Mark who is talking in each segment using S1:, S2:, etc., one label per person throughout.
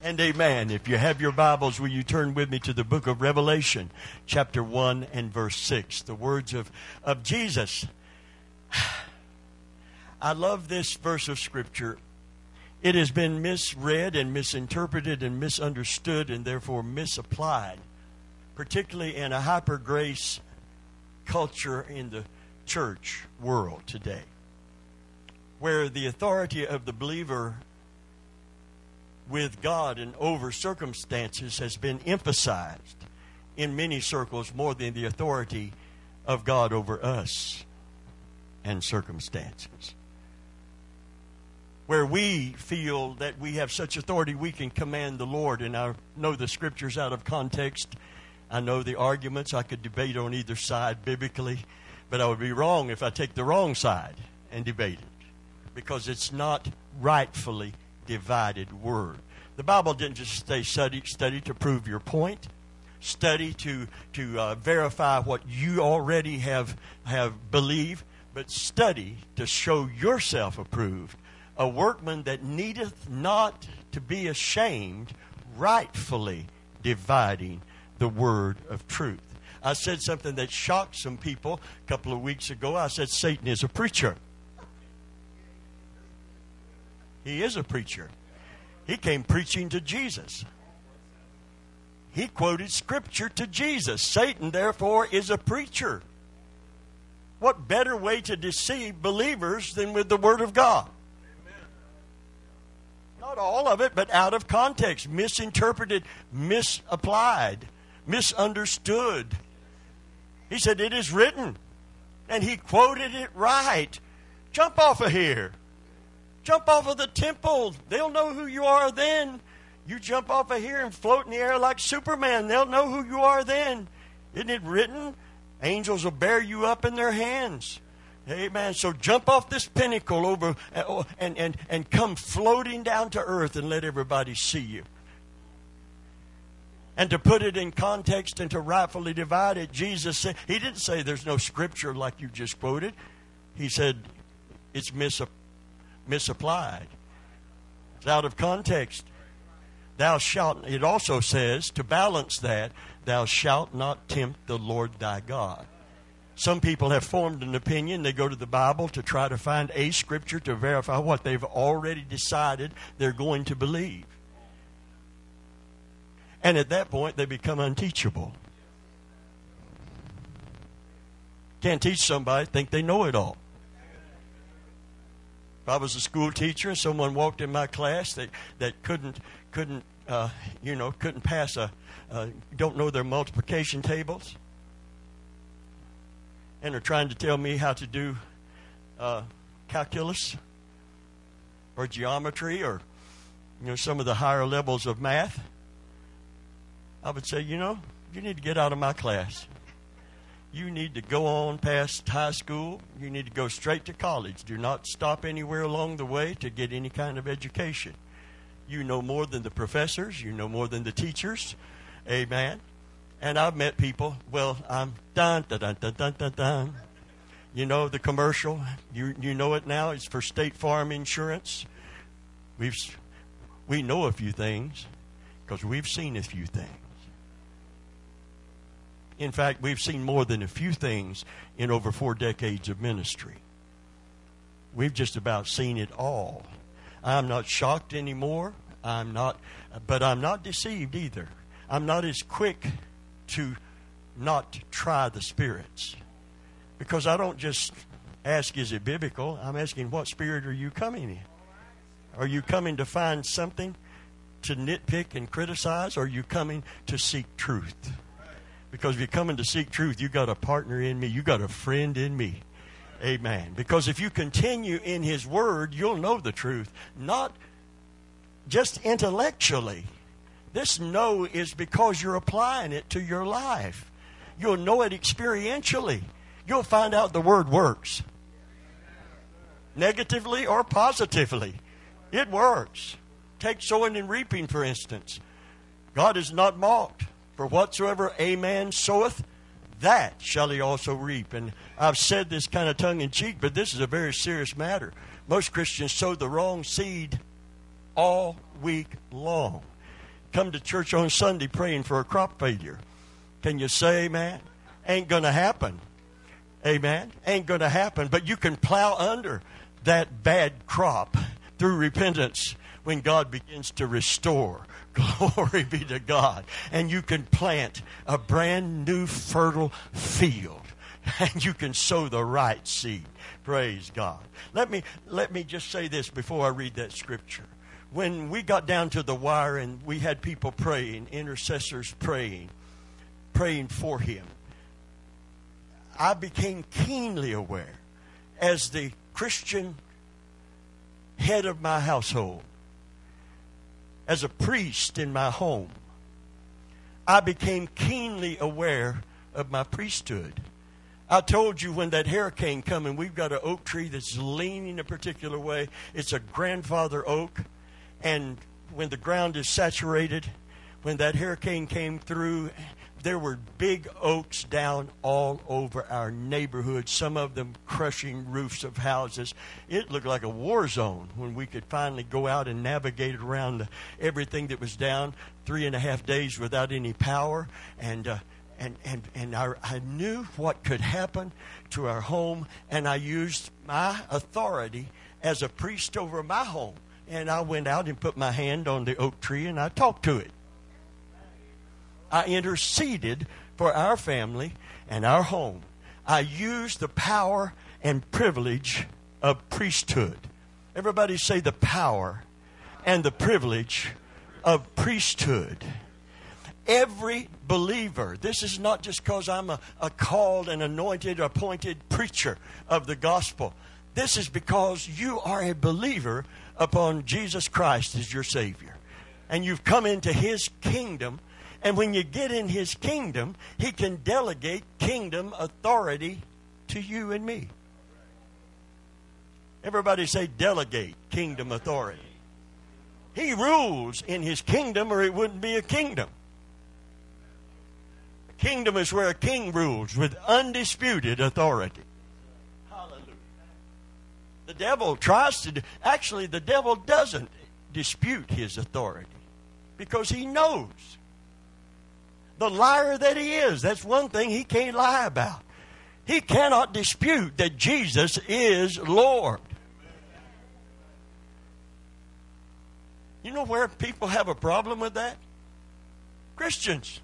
S1: And amen. If you have your Bibles, will you turn with me to the book of Revelation, chapter 1 and verse 6, the words of, of Jesus. I love this verse of Scripture. It has been misread and misinterpreted and misunderstood and therefore misapplied, particularly in a hyper grace culture in the church world today, where the authority of the believer with God and over circumstances has been emphasized in many circles more than the authority of God over us and circumstances. Where we feel that we have such authority, we can command the Lord. And I know the scriptures out of context. I know the arguments. I could debate on either side biblically, but I would be wrong if I take the wrong side and debate it because it's not rightfully divided word. The Bible didn't just say study, study to prove your point, study to, to uh, verify what you already have, have believed, but study to show yourself approved, a workman that needeth not to be ashamed, rightfully dividing the word of truth. I said something that shocked some people a couple of weeks ago. I said Satan is a preacher. He is a preacher. He came preaching to Jesus. He quoted scripture to Jesus. Satan, therefore, is a preacher. What better way to deceive believers than with the Word of God? Not all of it, but out of context, misinterpreted, misapplied, misunderstood. He said, It is written. And he quoted it right. Jump off of here. Jump off of the temple. They'll know who you are then. You jump off of here and float in the air like Superman. They'll know who you are then. Isn't it written? Angels will bear you up in their hands. Amen. So jump off this pinnacle over uh, and, and, and come floating down to earth and let everybody see you. And to put it in context and to rightfully divide it, Jesus said, He didn't say there's no scripture like you just quoted. He said it's misapplied misapplied. It's out of context. Thou shalt, it also says, to balance that, thou shalt not tempt the Lord thy God. Some people have formed an opinion. They go to the Bible to try to find a scripture to verify what they've already decided they're going to believe. And at that point, they become unteachable. Can't teach somebody, think they know it all. If I was a school teacher and someone walked in my class that, that couldn't couldn't uh, you know couldn't pass a uh, don't know their multiplication tables and are trying to tell me how to do uh, calculus or geometry or you know some of the higher levels of math, I would say, you know, you need to get out of my class you need to go on past high school. You need to go straight to college. Do not stop anywhere along the way to get any kind of education. You know more than the professors, you know more than the teachers. Amen. And I've met people, well, I'm dun dun dun dun dun dun dun. You know the commercial, you you know it now, it's for State Farm Insurance. We've we know a few things because we've seen a few things. In fact, we've seen more than a few things in over four decades of ministry. We've just about seen it all. I'm not shocked anymore. I'm not, but I'm not deceived either. I'm not as quick to not try the spirits because I don't just ask, is it biblical? I'm asking, what spirit are you coming in? Are you coming to find something to nitpick and criticize? Or are you coming to seek truth? Because if you're coming to seek truth, you got a partner in me, you got a friend in me. Amen. Because if you continue in His Word, you'll know the truth, not just intellectually. This know is because you're applying it to your life. You'll know it experientially. You'll find out the Word works. Negatively or positively, it works. Take sowing and reaping, for instance. God is not mocked. For whatsoever a man soweth, that shall he also reap. And I've said this kind of tongue in cheek, but this is a very serious matter. Most Christians sow the wrong seed all week long. come to church on Sunday praying for a crop failure. Can you say amen? Ain't going to happen. Amen. Ain't going to happen. But you can plow under that bad crop through repentance when God begins to restore. Glory be to God. And you can plant a brand new fertile field. And you can sow the right seed. Praise God. Let me let me just say this before I read that scripture. When we got down to the wire and we had people praying, intercessors praying, praying for him, I became keenly aware as the Christian head of my household, as a priest in my home, I became keenly aware of my priesthood. I told you when that hurricane come and we've got an oak tree that's leaning a particular way. It's a grandfather oak, and when the ground is saturated, when that hurricane came through there were big oaks down all over our neighborhood, some of them crushing roofs of houses. It looked like a war zone when we could finally go out and navigate around the, everything that was down three and a half days without any power. And, uh, and, and, and I, I knew what could happen to our home, and I used my authority as a priest over my home. And I went out and put my hand on the oak tree and I talked to it. I interceded for our family and our home. I used the power and privilege of priesthood. Everybody say the power and the privilege of priesthood. Every believer, this is not just because I'm a, a called and anointed, appointed preacher of the gospel. This is because you are a believer upon Jesus Christ as your Savior. And you've come into His kingdom and when you get in His kingdom, He can delegate kingdom authority to you and me. Everybody say, delegate kingdom authority. He rules in His kingdom, or it wouldn't be a kingdom. A kingdom is where a king rules with undisputed authority. Hallelujah. The devil tries to, actually, the devil doesn't dispute his authority because he knows the liar that he is. That's one thing he can't lie about. He cannot dispute that Jesus is Lord. You know where people have a problem with that? Christians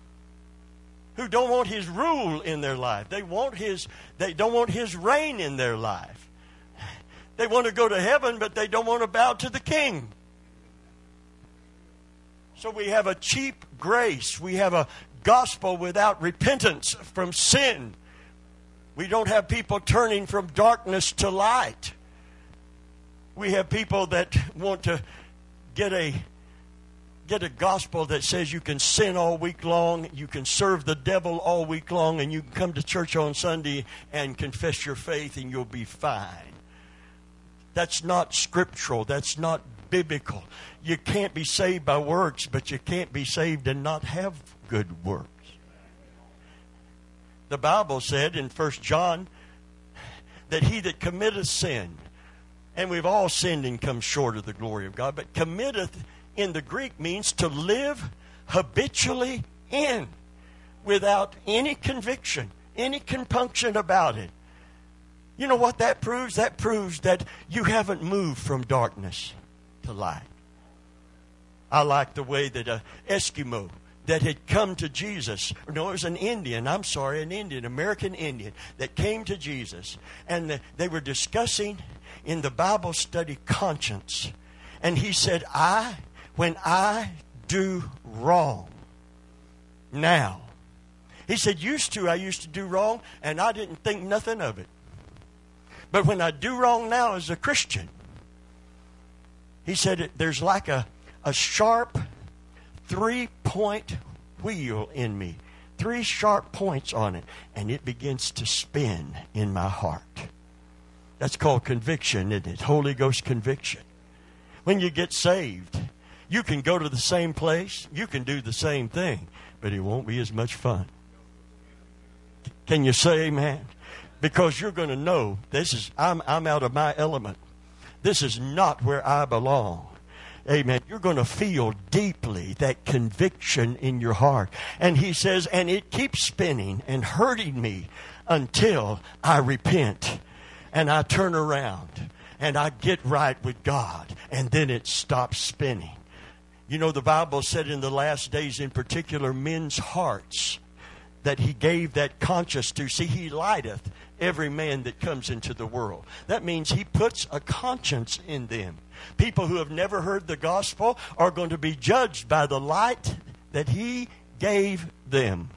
S1: who don't want his rule in their life. They want his they don't want his reign in their life. They want to go to heaven but they don't want to bow to the king. So we have a cheap grace. We have a gospel without repentance from sin. We don't have people turning from darkness to light. We have people that want to get a get a gospel that says you can sin all week long, you can serve the devil all week long, and you can come to church on Sunday and confess your faith and you'll be fine. That's not scriptural. That's not biblical. You can't be saved by works, but you can't be saved and not have good works. The Bible said in 1 John that he that committeth sin, and we've all sinned and come short of the glory of God, but committeth in the Greek means to live habitually in without any conviction, any compunction about it. You know what that proves? That proves that you haven't moved from darkness to light. I like the way that a Eskimo that had come to Jesus. No, it was an Indian. I'm sorry, an Indian, American Indian that came to Jesus. And the, they were discussing in the Bible study conscience. And he said, I, when I do wrong, now, he said, used to, I used to do wrong, and I didn't think nothing of it. But when I do wrong now as a Christian, he said, there's like a, a sharp three point wheel in me, three sharp points on it, and it begins to spin in my heart. That's called conviction, isn't it? Holy Ghost conviction. When you get saved, you can go to the same place, you can do the same thing, but it won't be as much fun. Can you say amen? Because you're going to know this is, I'm, I'm out of my element. This is not where I belong. Amen. You're going to feel deeply that conviction in your heart. And he says, and it keeps spinning and hurting me until I repent and I turn around and I get right with God. And then it stops spinning. You know, the Bible said in the last days, in particular, men's hearts, that he gave that conscience to. See, he lighteth every man that comes into the world. That means he puts a conscience in them. People who have never heard the gospel are going to be judged by the light that he gave them.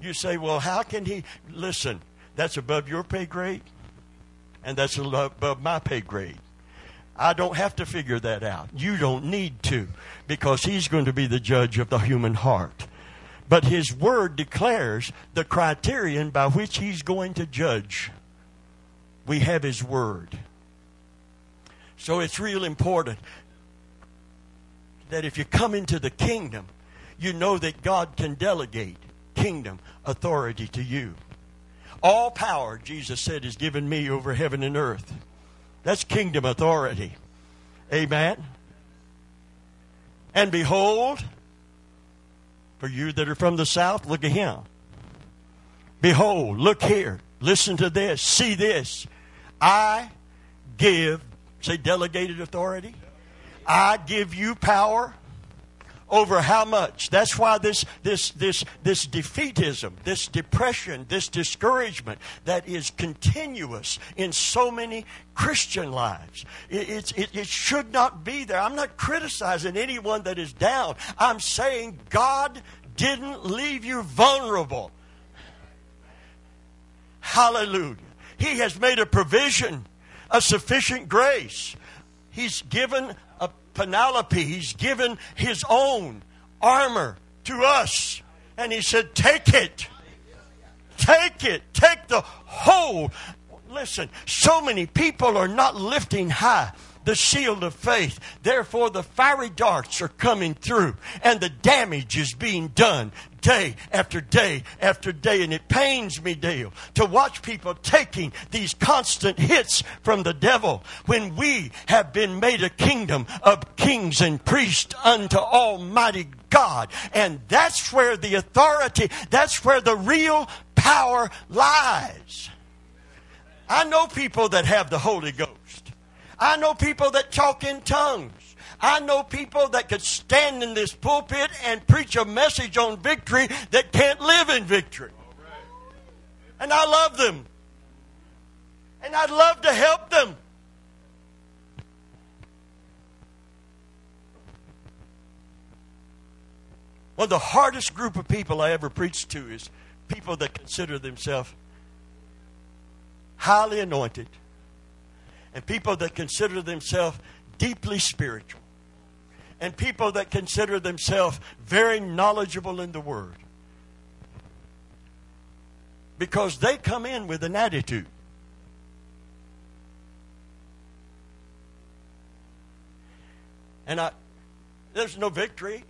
S1: You say, well, how can he? Listen, that's above your pay grade, and that's above my pay grade. I don't have to figure that out. You don't need to, because he's going to be the judge of the human heart. But his word declares the criterion by which he's going to judge. We have his word. So it's real important that if you come into the kingdom, you know that God can delegate kingdom authority to you. All power, Jesus said, is given me over heaven and earth. That's kingdom authority. Amen. And behold, for you that are from the south, look at him. Behold, look here. Listen to this. See this. I give, say, delegated authority. I give you power over how much. That's why this this this this defeatism, this depression, this discouragement that is continuous in so many Christian lives. It, it, it should not be there. I'm not criticizing anyone that is down. I'm saying God didn't leave you vulnerable. Hallelujah. He has made a provision, a sufficient grace. He's given panoply. He's given his own armor to us. And he said, Take it. Take it. Take the whole. Listen, so many people are not lifting high the shield of faith. Therefore, the fiery darts are coming through, and the damage is being done day after day after day. And it pains me, Dale, to watch people taking these constant hits from the devil when we have been made a kingdom of kings and priests unto Almighty God. And that's where the authority, that's where the real power lies. I know people that have the Holy Ghost. I know people that talk in tongues. I know people that could stand in this pulpit and preach a message on victory that can't live in victory. And I love them. And I'd love to help them. One of the hardest group of people I ever preached to is people that consider themselves highly anointed and people that consider themselves deeply spiritual, and people that consider themselves very knowledgeable in the Word. Because they come in with an attitude. And I, there's no victory.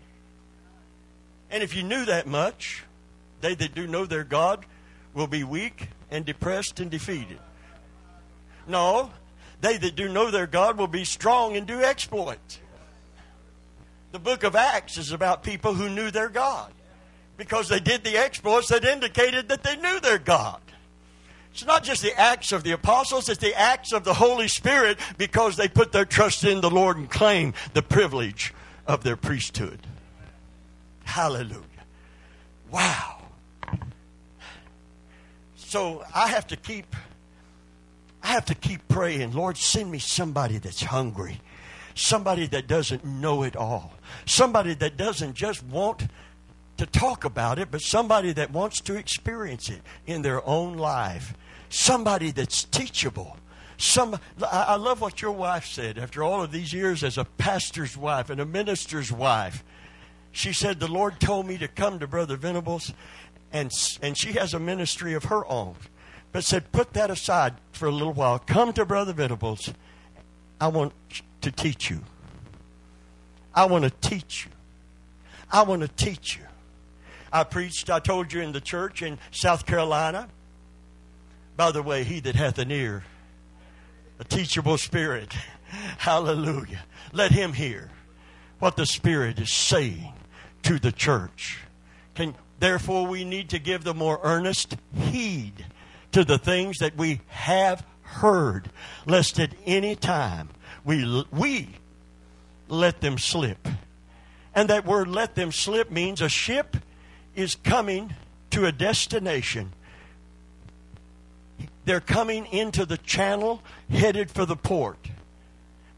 S1: And if you knew that much, they that do know their God will be weak and depressed and defeated. No, they that do know their God will be strong and do exploits. The book of Acts is about people who knew their God because they did the exploits that indicated that they knew their God. It's not just the acts of the apostles, it's the acts of the Holy Spirit because they put their trust in the Lord and claim the privilege of their priesthood. Hallelujah. Wow. So I have to keep I have to keep praying, Lord, send me somebody that's hungry, somebody that doesn't know it all, somebody that doesn't just want to talk about it, but somebody that wants to experience it in their own life, somebody that's teachable. Some, I love what your wife said after all of these years as a pastor's wife and a minister's wife. She said, The Lord told me to come to Brother Venables, and, and she has a ministry of her own but said, put that aside for a little while. Come to Brother Venables. I want to teach you. I want to teach you. I want to teach you. I preached, I told you, in the church in South Carolina. By the way, he that hath an ear, a teachable spirit. Hallelujah. Let him hear what the Spirit is saying to the church. Can, therefore, we need to give the more earnest heed to the things that we have heard, lest at any time we, we let them slip. And that word let them slip means a ship is coming to a destination. They're coming into the channel headed for the port.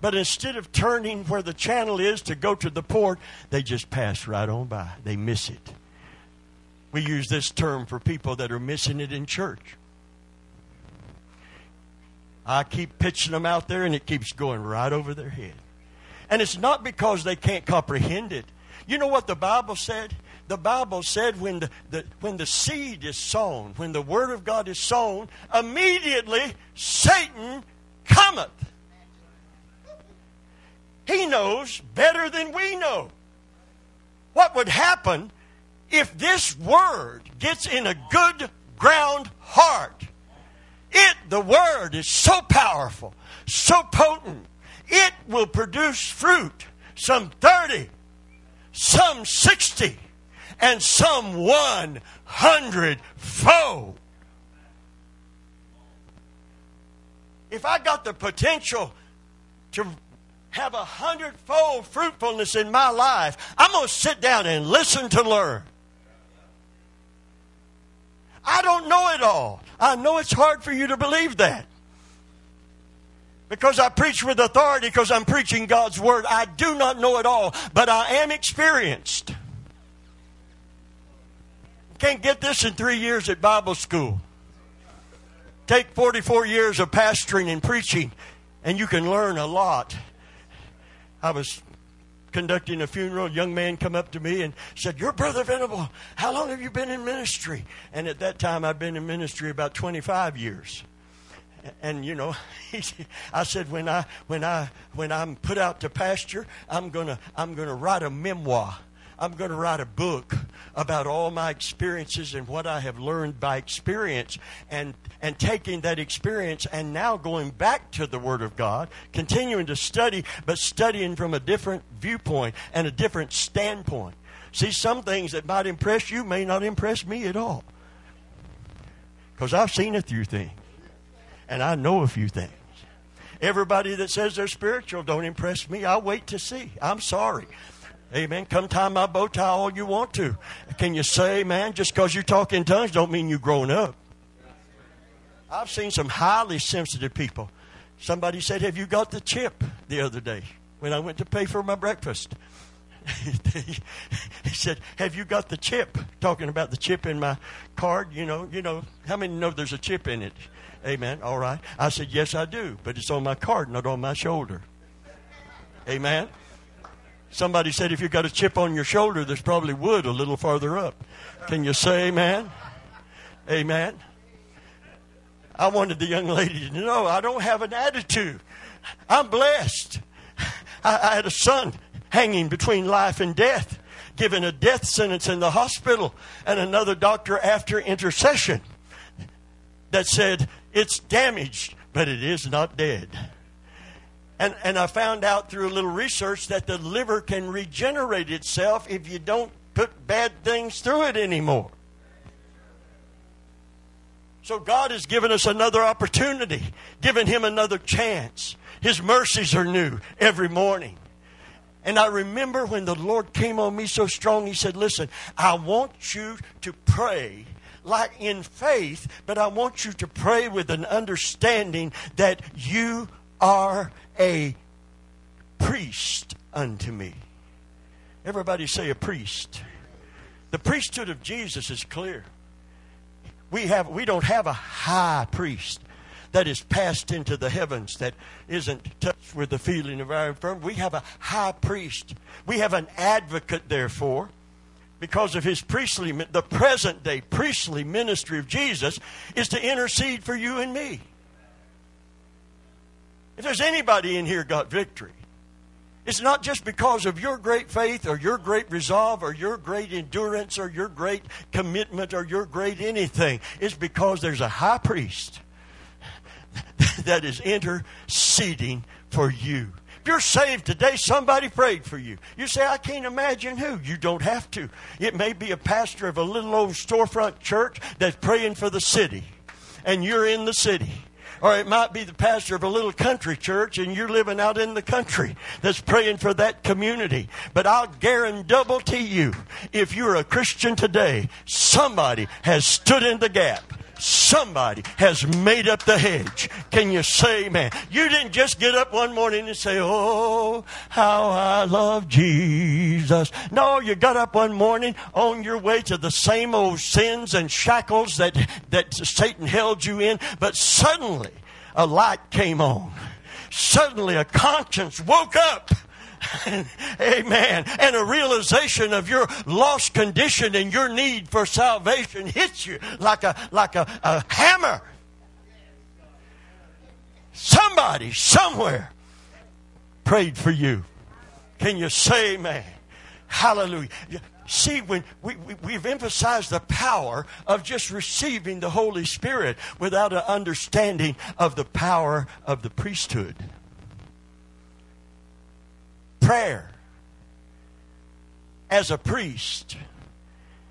S1: But instead of turning where the channel is to go to the port, they just pass right on by. They miss it. We use this term for people that are missing it in church. I keep pitching them out there and it keeps going right over their head. And it's not because they can't comprehend it. You know what the Bible said? The Bible said when the, the, when the seed is sown, when the Word of God is sown, immediately Satan cometh. He knows better than we know. What would happen if this Word gets in a good ground heart? It, the Word, is so powerful, so potent, it will produce fruit, some 30, some 60, and some 100 fold. If I got the potential to have a hundredfold fruitfulness in my life, I'm going to sit down and listen to learn. I don't know it all. I know it's hard for you to believe that. Because I preach with authority, because I'm preaching God's Word. I do not know it all, but I am experienced. Can't get this in three years at Bible school. Take 44 years of pastoring and preaching, and you can learn a lot. I was conducting a funeral, a young man come up to me and said, You're Brother Venable. How long have you been in ministry? And at that time, I'd been in ministry about 25 years. And you know, I said, when I when I when I'm put out to pasture, I'm gonna I'm gonna write a memoir. I'm to write a book about all my experiences and what I have learned by experience and, and taking that experience and now going back to the Word of God, continuing to study, but studying from a different viewpoint and a different standpoint. See, some things that might impress you may not impress me at all. Because I've seen a few things and I know a few things. Everybody that says they're spiritual don't impress me. I'll wait to see. I'm sorry. Amen. Come tie my bow tie all you want to. Can you say, man, just because you talk in tongues don't mean you've grown up. I've seen some highly sensitive people. Somebody said, Have you got the chip the other day when I went to pay for my breakfast? he said, Have you got the chip? Talking about the chip in my card, you know, you know, how many know there's a chip in it? Amen. All right. I said, Yes, I do, but it's on my card, not on my shoulder. Amen. Somebody said if you've got a chip on your shoulder, there's probably wood a little farther up. Can you say amen? Amen. I wanted the young lady to know I don't have an attitude. I'm blessed. I, I had a son hanging between life and death, given a death sentence in the hospital, and another doctor after intercession that said, It's damaged, but it is not dead. And, and I found out through a little research that the liver can regenerate itself if you don't put bad things through it anymore. So God has given us another opportunity, given him another chance. His mercies are new every morning. And I remember when the Lord came on me so strong, He said, Listen, I want you to pray like in faith, but I want you to pray with an understanding that you are a priest unto me. Everybody say a priest. The priesthood of Jesus is clear. We have we don't have a high priest that is passed into the heavens that isn't touched with the feeling of our infirmity. We have a high priest. We have an advocate, therefore, because of his priestly, the present day priestly ministry of Jesus is to intercede for you and me. If there's anybody in here got victory, it's not just because of your great faith or your great resolve or your great endurance or your great commitment or your great anything. It's because there's a high priest that is interceding for you. If you're saved today, somebody prayed for you. You say, I can't imagine who. You don't have to. It may be a pastor of a little old storefront church that's praying for the city, and you're in the city. Or it might be the pastor of a little country church and you're living out in the country that's praying for that community. But I'll guarantee you, if you're a Christian today, somebody has stood in the gap Somebody has made up the hedge. Can you say, man? You didn't just get up one morning and say, Oh, how I love Jesus. No, you got up one morning on your way to the same old sins and shackles that, that Satan held you in, but suddenly a light came on. Suddenly a conscience woke up Amen. And a realization of your lost condition and your need for salvation hits you like a like a, a hammer. Somebody somewhere prayed for you. Can you say amen? Hallelujah. See, when we, we, have emphasized the power of just receiving the Holy Spirit without an understanding of the power of the priesthood prayer as a priest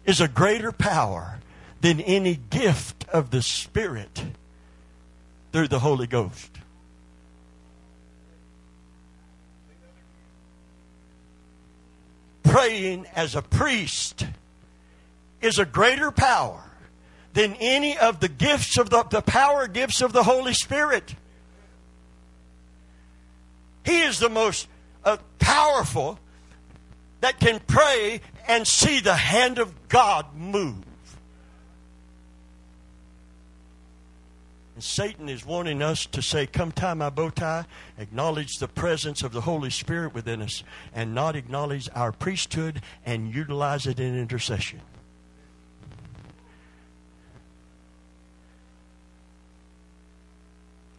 S1: is a greater power than any gift of the Spirit through the Holy Ghost. Praying as a priest is a greater power than any of the gifts of the, the power gifts of the Holy Spirit. He is the most uh, powerful that can pray and see the hand of God move. And Satan is wanting us to say, Come tie my bow tie, acknowledge the presence of the Holy Spirit within us, and not acknowledge our priesthood and utilize it in intercession.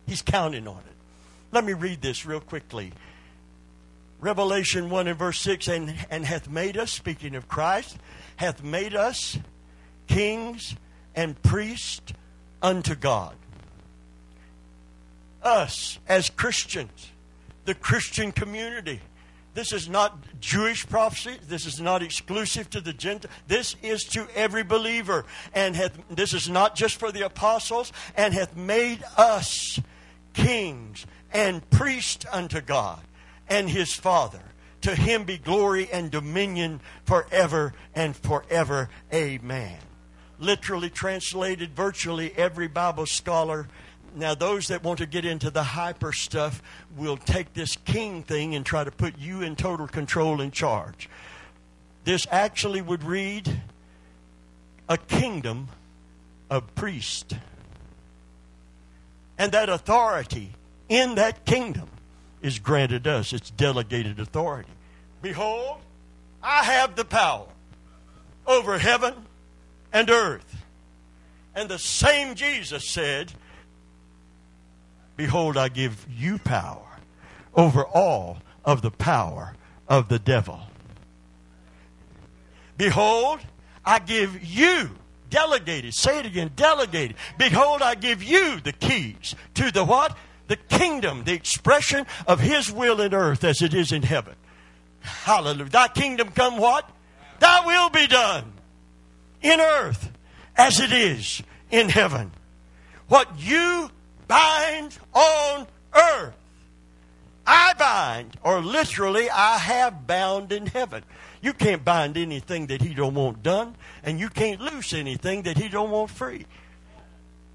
S1: He's counting on it. Let me read this real quickly. Revelation 1 and verse 6 and, and hath made us, speaking of Christ, hath made us kings and priests unto God. Us as Christians, the Christian community. This is not Jewish prophecy. This is not exclusive to the Gentile. This is to every believer. And hath, this is not just for the apostles. And hath made us kings and priests unto God and his Father. To him be glory and dominion forever and forever. Amen. Literally translated, virtually every Bible scholar. Now, those that want to get into the hyper stuff will take this king thing and try to put you in total control and charge. This actually would read a kingdom of priests. And that authority in that kingdom is granted us. It's delegated authority. Behold, I have the power over heaven and earth. And the same Jesus said, Behold, I give you power over all of the power of the devil. Behold, I give you, delegated, say it again, delegated. Behold, I give you the keys to the what? The kingdom, the expression of His will in earth as it is in heaven. Hallelujah. Thy kingdom come what? Thy will be done in earth as it is in heaven. What you bind on earth, I bind, or literally, I have bound in heaven. You can't bind anything that He don't want done, and you can't loose anything that He don't want free.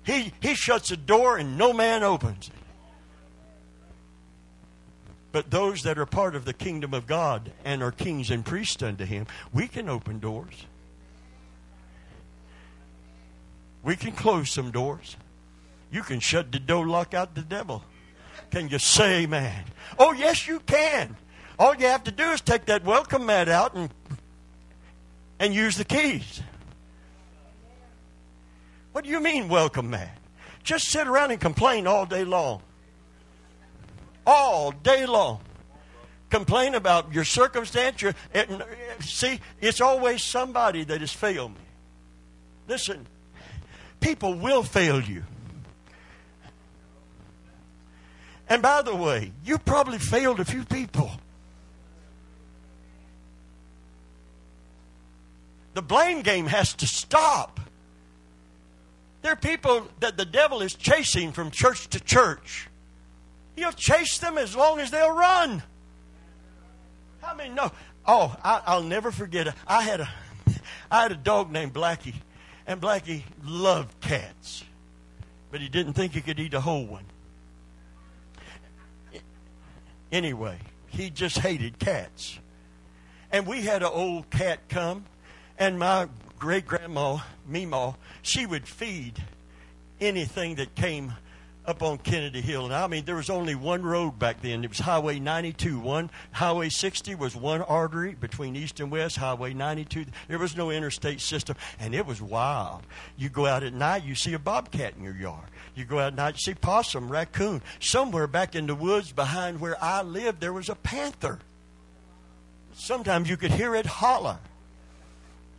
S1: He, he shuts a door and no man opens it. But those that are part of the kingdom of God and are kings and priests unto him, we can open doors. We can close some doors. You can shut the door, lock out the devil. Can you say amen? Oh, yes, you can. All you have to do is take that welcome mat out and, and use the keys. What do you mean, welcome mat? Just sit around and complain all day long all day long. Complain about your circumstance. Your, see, it's always somebody that has failed me. Listen, people will fail you. And by the way, you probably failed a few people. The blame game has to stop. There are people that the devil is chasing from church to church. He'll chase them as long as they'll run. I mean, no. Oh, I, will never forget. I had a, I had a dog named Blackie, and Blackie loved cats, but he didn't think he could eat a whole one. Anyway, he just hated cats. And we had an old cat come, and my great grandma, Meemaw, she would feed anything that came up on Kennedy Hill. And I mean, there was only one road back then. It was Highway 92. One Highway 60 was one artery between east and west. Highway 92. There was no interstate system, and it was wild. You go out at night, you see a bobcat in your yard. You go out at night, you see possum, raccoon. Somewhere back in the woods behind where I lived, there was a panther. Sometimes you could hear it holler.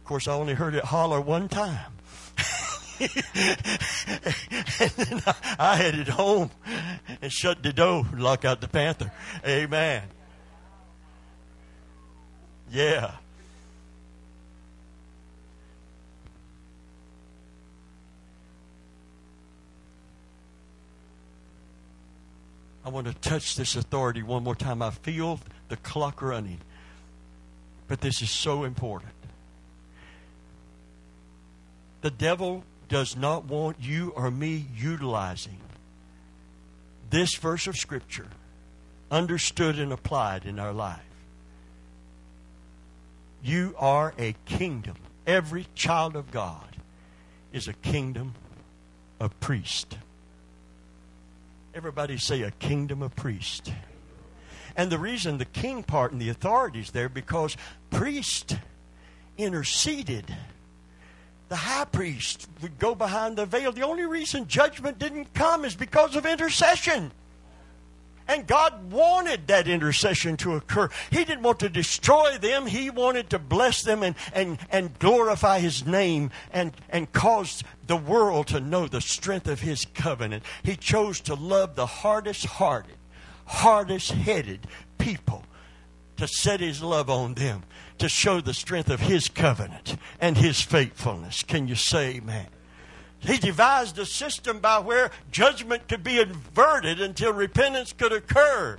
S1: Of course, I only heard it holler one time. and then I, headed home and shut the door and lock out the panther. Amen. Yeah. I want to touch this authority one more time. I feel the clock running. But this is so important. The devil does not want you or me utilizing this verse of Scripture understood and applied in our life. You are a kingdom. Every child of God is a kingdom of priests. Everybody say a kingdom of priests. And the reason the king part and the authority is there because priest interceded. The high priest would go behind the veil. The only reason judgment didn't come is because of intercession. And God wanted that intercession to occur. He didn't want to destroy them. He wanted to bless them and, and, and glorify His name and, and cause the world to know the strength of His covenant. He chose to love the hardest hearted, hardest headed people to set His love on them, to show the strength of His covenant and His faithfulness. Can you say amen? He devised a system by where judgment could be inverted until repentance could occur.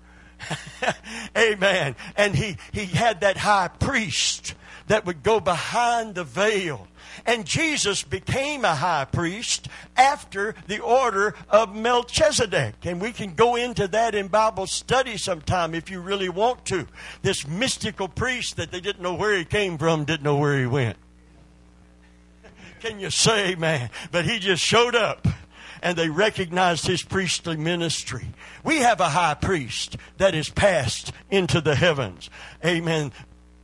S1: Amen. And he, he had that high priest that would go behind the veil. And Jesus became a high priest after the order of Melchizedek. And we can go into that in Bible study sometime if you really want to. This mystical priest that they didn't know where he came from, didn't know where he went. Can you say man? But he just showed up and they recognized his priestly ministry. We have a high priest that is passed into the heavens. Amen.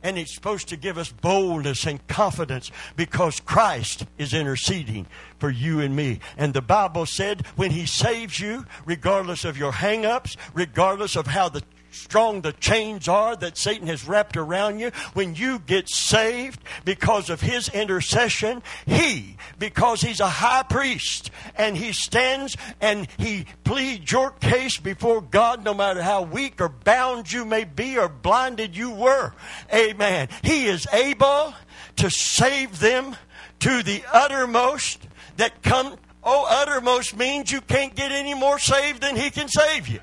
S1: And it's supposed to give us boldness and confidence because Christ is interceding for you and me. And the Bible said when he saves you, regardless of your hang ups, regardless of how the strong the chains are that Satan has wrapped around you, when you get saved because of his intercession, he, because he's a high priest and he stands and he pleads your case before God, no matter how weak or bound you may be or blinded you were. Amen. He is able to save them to the uttermost that come. Oh, uttermost means you can't get any more saved than he can save you.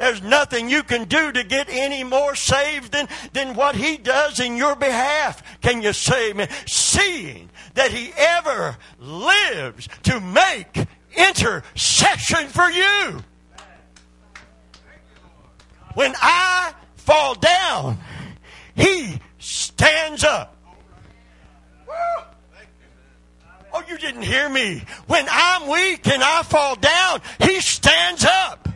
S1: There's nothing you can do to get any more saved than, than what He does in your behalf. Can you say amen? Seeing that He ever lives to make intercession for you. When I fall down, He stands up. Oh, you didn't hear me. When I'm weak and I fall down, He stands up.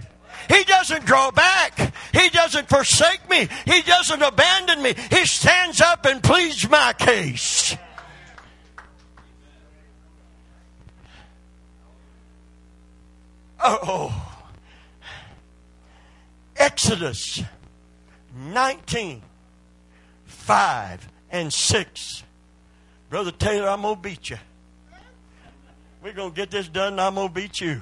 S1: He doesn't draw back. He doesn't forsake me. He doesn't abandon me. He stands up and pleads my case. Oh. Exodus 19, 5 and 6. Brother Taylor, I'm going to beat you. We're going to get this done and I'm going to beat you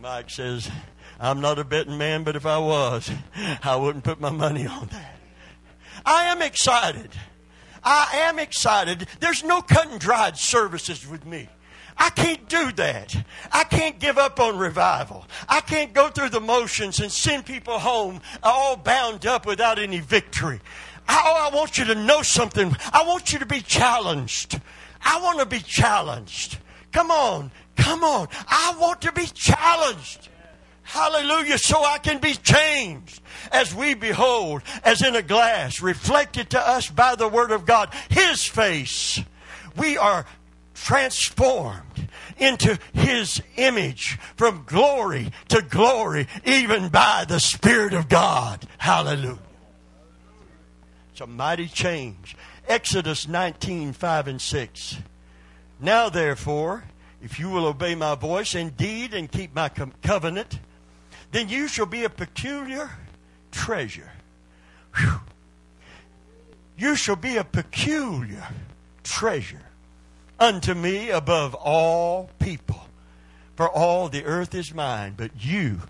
S1: Mike says, I'm not a betting man, but if I was, I wouldn't put my money on that. I am excited. I am excited. There's no cut and dried services with me. I can't do that. I can't give up on revival. I can't go through the motions and send people home all bound up without any victory. I, oh, I want you to know something. I want you to be challenged. I want to be challenged. Come on. Come on. I want to be challenged. Hallelujah. So I can be changed as we behold, as in a glass, reflected to us by the Word of God, His face. We are transformed into His image from glory to glory, even by the Spirit of God. Hallelujah. It's a mighty change. Exodus 19, 5 and 6. Now, therefore, if you will obey my voice indeed and keep my covenant, then you shall be a peculiar treasure. Whew. You shall be a peculiar treasure unto me above all people. For all the earth is mine, but you,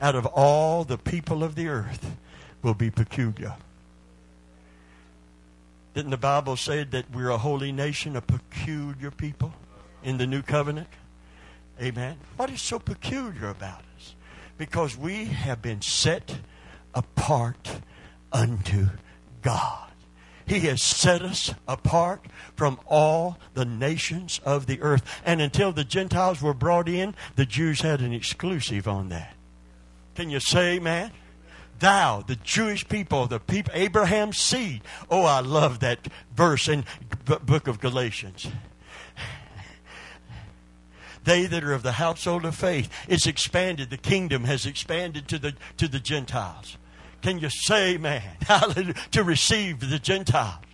S1: out of all the people of the earth, will be peculiar. Didn't the Bible say that we're a holy nation, a peculiar people in the new covenant? Amen. What is so peculiar about us? Because we have been set apart unto God. He has set us apart from all the nations of the earth. And until the Gentiles were brought in, the Jews had an exclusive on that. Can you say amen? Thou, the Jewish people, the people, Abraham's seed. Oh, I love that verse in the book of Galatians they that are of the household of faith. It's expanded. The kingdom has expanded to the to the Gentiles. Can you say, man, hallelujah, to receive the Gentiles?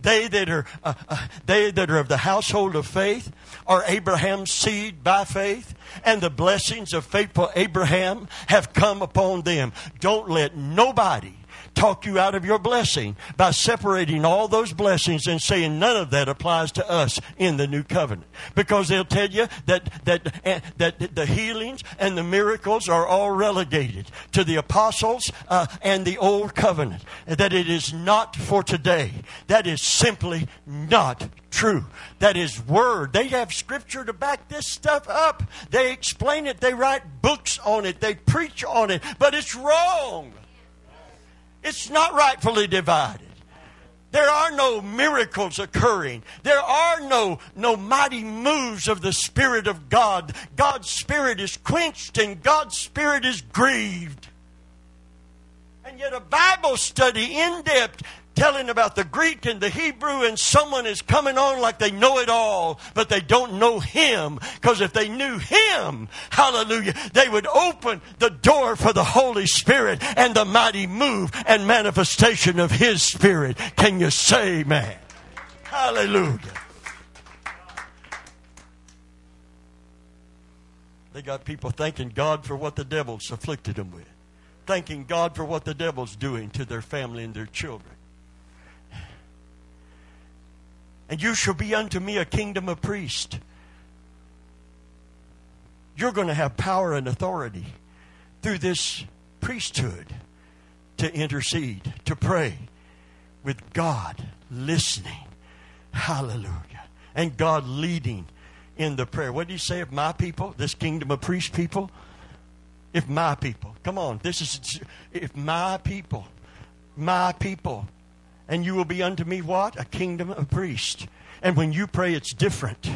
S1: They that are uh, uh, they that are of the household of faith are Abraham's seed by faith, and the blessings of faithful Abraham have come upon them. Don't let nobody talk you out of your blessing by separating all those blessings and saying none of that applies to us in the new covenant. Because they'll tell you that, that, uh, that the healings and the miracles are all relegated to the apostles uh, and the old covenant. That it is not for today. That is simply not true. That is word. They have scripture to back this stuff up. They explain it. They write books on it. They preach on it. But it's wrong. It's not rightfully divided. There are no miracles occurring. There are no, no mighty moves of the Spirit of God. God's Spirit is quenched and God's Spirit is grieved. And yet, a Bible study in depth telling about the Greek and the Hebrew, and someone is coming on like they know it all, but they don't know Him. Because if they knew Him, hallelujah, they would open the door for the Holy Spirit and the mighty move and manifestation of His Spirit. Can you say, man? Hallelujah. They got people thanking God for what the devil's afflicted them with, thanking God for what the devil's doing to their family and their children. And you shall be unto me a kingdom of priests. You're going to have power and authority through this priesthood to intercede, to pray with God listening. Hallelujah. And God leading in the prayer. What did he say of my people, this kingdom of priest people? If my people, come on, this is, if my people, my people and you will be unto me what? A kingdom of priests. And when you pray, it's different.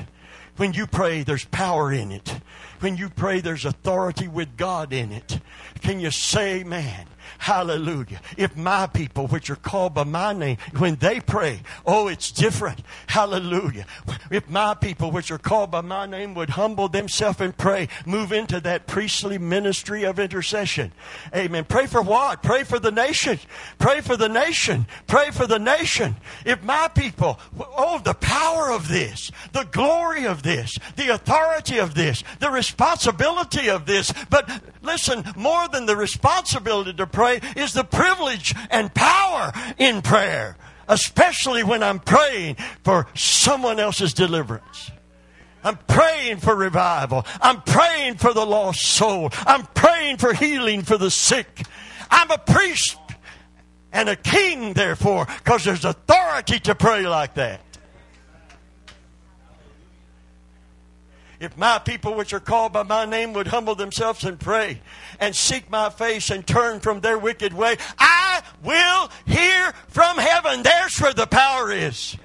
S1: When you pray, there's power in it. When you pray, there's authority with God in it. Can you say, man? Hallelujah. If my people, which are called by my name, when they pray, oh, it's different. Hallelujah. If my people, which are called by my name, would humble themselves and pray, move into that priestly ministry of intercession. Amen. Pray for what? Pray for the nation. Pray for the nation. Pray for the nation. If my people, oh, the power of this, the glory of this, the authority of this, the responsibility of this. But listen, more than the responsibility to pray is the privilege and power in prayer, especially when I'm praying for someone else's deliverance. I'm praying for revival. I'm praying for the lost soul. I'm praying for healing for the sick. I'm a priest and a king, therefore, because there's authority to pray like that. If my people which are called by my name would humble themselves and pray and seek my face and turn from their wicked way, I will hear from heaven. There's where the power is.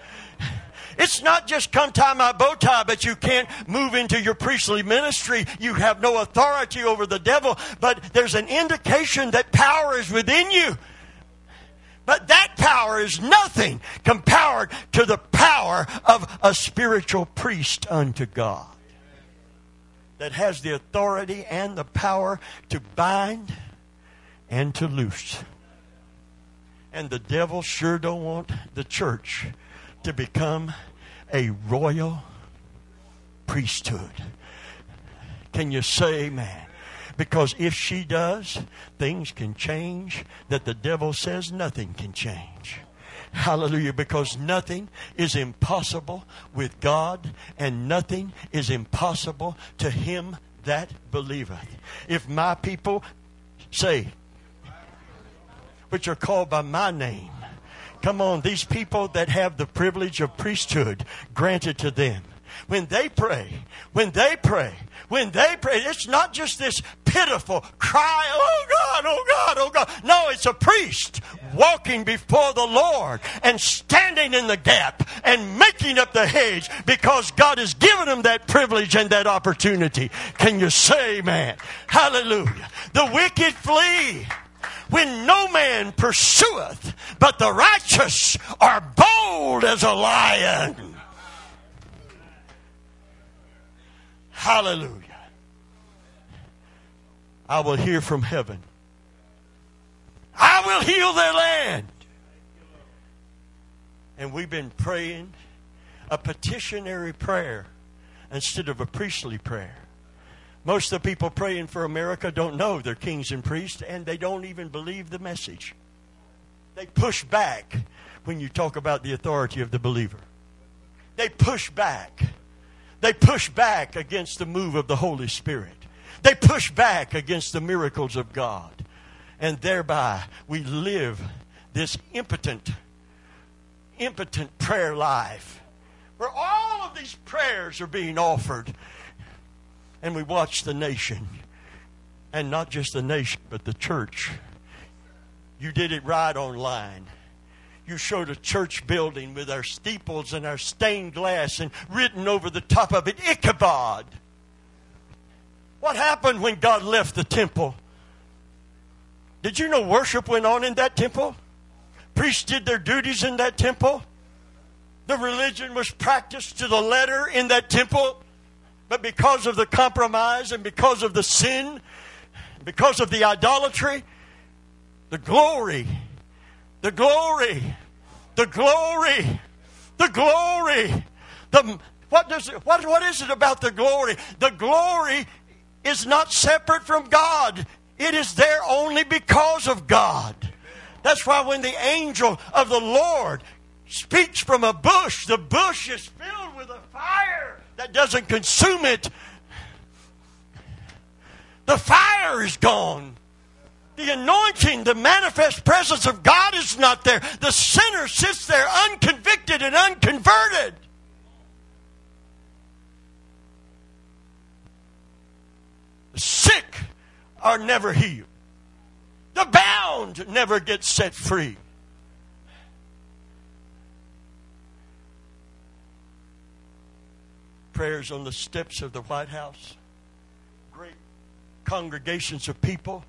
S1: It's not just come tie my bow tie, but you can't move into your priestly ministry. You have no authority over the devil, but there's an indication that power is within you. But that power is nothing compared to the power of a spiritual priest unto God that has the authority and the power to bind and to loose. And the devil sure don't want the church to become a royal priesthood. Can you say amen? Because if she does, things can change that the devil says nothing can change. Hallelujah. Because nothing is impossible with God, and nothing is impossible to him that believeth. If my people say, which are called by my name, come on, these people that have the privilege of priesthood granted to them, when they pray, when they pray, when they pray, it's not just this pitiful cry, oh God, oh God, oh God. No, it's a priest walking before the Lord and standing in the gap and making up the hedge because God has given them that privilege and that opportunity. Can you say, man? Hallelujah. The wicked flee when no man pursueth, but the righteous are bold as a lion. Hallelujah. I will hear from heaven. Will heal their land. And we've been praying a petitionary prayer instead of a priestly prayer. Most of the people praying for America don't know they're kings and priests, and they don't even believe the message. They push back when you talk about the authority of the believer. They push back. They push back against the move of the Holy Spirit. They push back against the miracles of God. And thereby we live this impotent, impotent prayer life where all of these prayers are being offered. And we watch the nation. And not just the nation, but the church. You did it right online you showed a church building with our steeples and our stained glass and written over the top of it, Ichabod. What happened when God left the temple? Did you know worship went on in that temple? Priests did their duties in that temple. The religion was practiced to the letter in that temple. But because of the compromise and because of the sin, because of the idolatry, the glory the glory, the glory, the glory. The, what, does it, what, what is it about the glory? The glory is not separate from God, it is there only because of God. That's why when the angel of the Lord speaks from a bush, the bush is filled with a fire that doesn't consume it. The fire is gone. The anointing, the manifest presence of God is not there. The sinner sits there unconvicted and unconverted. Sick are never healed. The bound never get set free. Prayers on the steps of the White House. Great congregations of people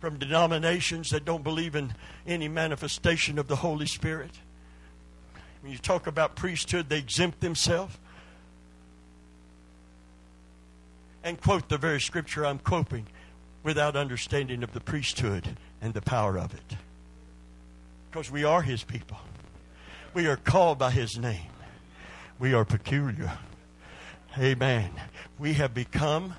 S1: from denominations that don't believe in any manifestation of the Holy Spirit. When you talk about priesthood, they exempt themselves and quote the very scripture I'm quoting without understanding of the priesthood and the power of it. Because we are His people, we are called by His name, we are peculiar. Amen. We have become,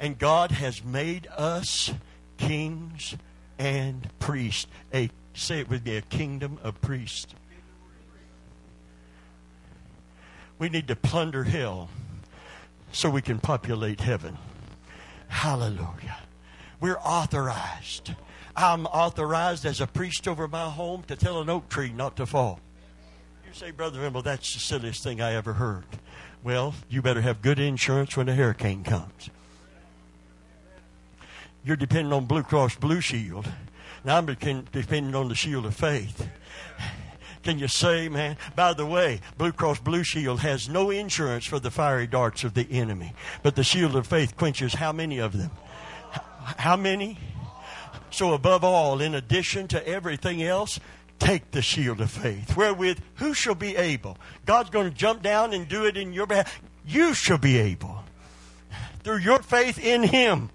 S1: and God has made us kings and priests. A say it with me, a kingdom of priests. We need to plunder hell so we can populate heaven. Hallelujah. We're authorized. I'm authorized as a priest over my home to tell an oak tree not to fall. You say, Brother Rimble, that's the silliest thing I ever heard. Well, you better have good insurance when a hurricane comes. You're depending on Blue Cross Blue Shield. Now I'm depending on the shield of faith. Can you say, man? By the way, Blue Cross Blue Shield has no insurance for the fiery darts of the enemy, but the shield of faith quenches how many of them? How many? So, above all, in addition to everything else, take the shield of faith, wherewith who shall be able? God's going to jump down and do it in your behalf. You shall be able, through your faith in Him,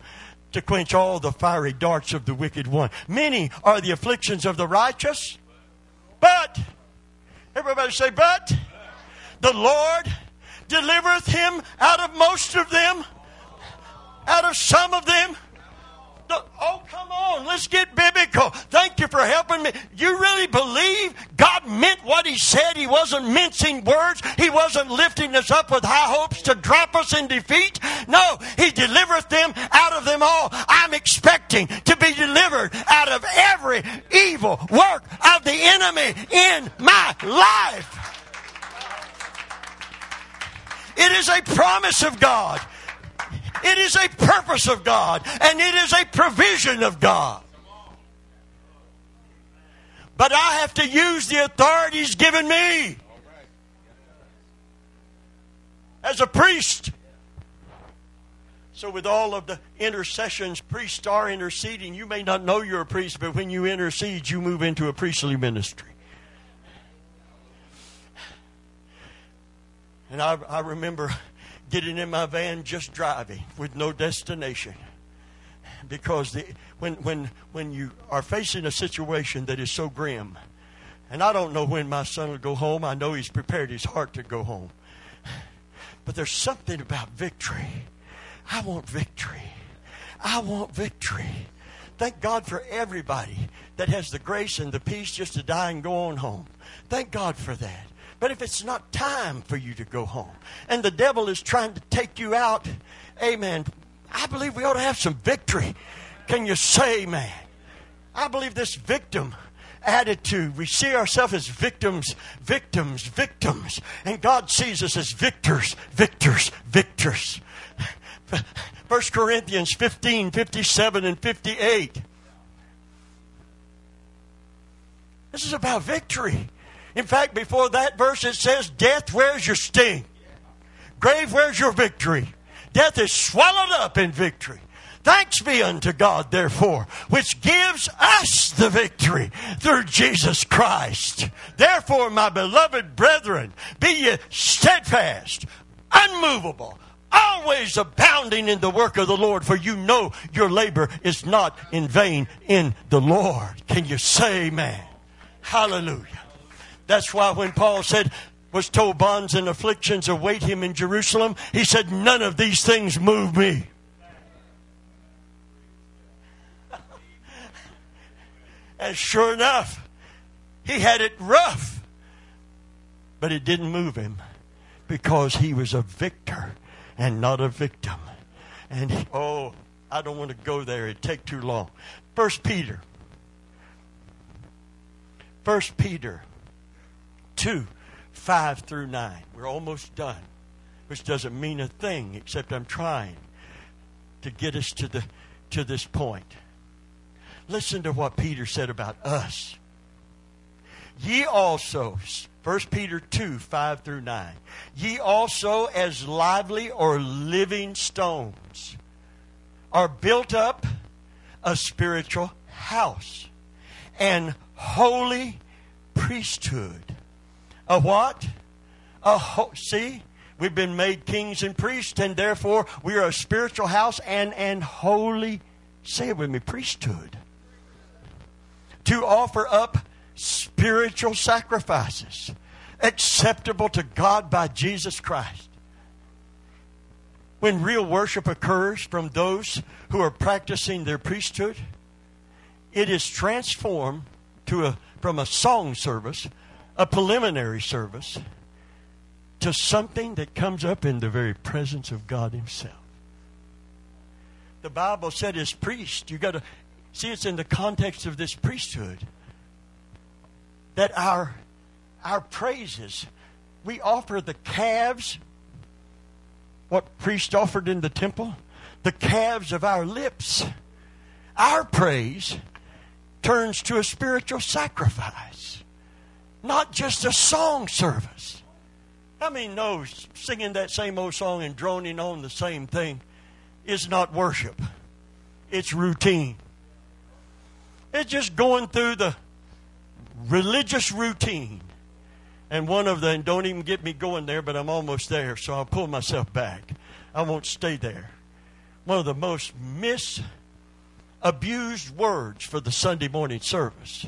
S1: to quench all the fiery darts of the wicked one. Many are the afflictions of the righteous, but Everybody say, but the Lord delivereth him out of most of them, out of some of them. Oh, come on, let's get biblical. Thank you for helping me. You really believe God meant what He said? He wasn't mincing words. He wasn't lifting us up with high hopes to drop us in defeat. No, He delivereth them out of them all. I'm expecting to be delivered out of every evil work of the enemy in my life. It is a promise of God. It is a purpose of God, and it is a provision of God. But I have to use the authorities given me as a priest. So, with all of the intercessions, priests are interceding. You may not know you're a priest, but when you intercede, you move into a priestly ministry. And I, I remember getting in my van just driving with no destination. Because the, when, when, when you are facing a situation that is so grim, and I don't know when my son will go home, I know he's prepared his heart to go home. But there's something about victory. I want victory. I want victory. Thank God for everybody that has the grace and the peace just to die and go on home. Thank God for that. But if it's not time for you to go home and the devil is trying to take you out, amen, I believe we ought to have some victory. Can you say, man? I believe this victim attitude. We see ourselves as victims, victims, victims. And God sees us as victors, victors, victors. 1 Corinthians 15, 57, and 58. This is about victory. In fact, before that verse, it says, Death, where's your sting? Grave, where's your victory? Death is swallowed up in victory. Thanks be unto God, therefore, which gives us the victory through Jesus Christ. Therefore, my beloved brethren, be ye steadfast, unmovable, always abounding in the work of the Lord, for you know your labor is not in vain in the Lord. Can you say amen? Hallelujah. That's why when Paul said, was told bonds and afflictions await him in Jerusalem, he said, None of these things move me. and sure enough, he had it rough. But it didn't move him because he was a victor and not a victim. And he, oh, I don't want to go there. It'd take too long. First Peter. First Peter 2 5 through 9. We're almost done, which doesn't mean a thing except I'm trying to get us to, the, to this point. Listen to what Peter said about us. Ye also, 1 Peter 2 5 through 9. Ye also, as lively or living stones, are built up a spiritual house and holy priesthood a what? A ho- see, we've been made kings and priests, and therefore we are a spiritual house and an holy. Say it with me, priesthood. To offer up spiritual sacrifices acceptable to God by Jesus Christ. When real worship occurs from those who are practicing their priesthood, it is transformed to a, from a song service a preliminary service to something that comes up in the very presence of God Himself. The Bible said, as priest, you got to see it's in the context of this priesthood that our our praises we offer the calves what priest offered in the temple the calves of our lips our praise turns to a spiritual sacrifice not just a song service I mean, no, singing that same old song and droning on the same thing is not worship. It's routine. It's just going through the religious routine. And one of the, don't even get me going there, but I'm almost there, so I'll pull myself back. I won't stay there. One of the most misused words for the Sunday morning service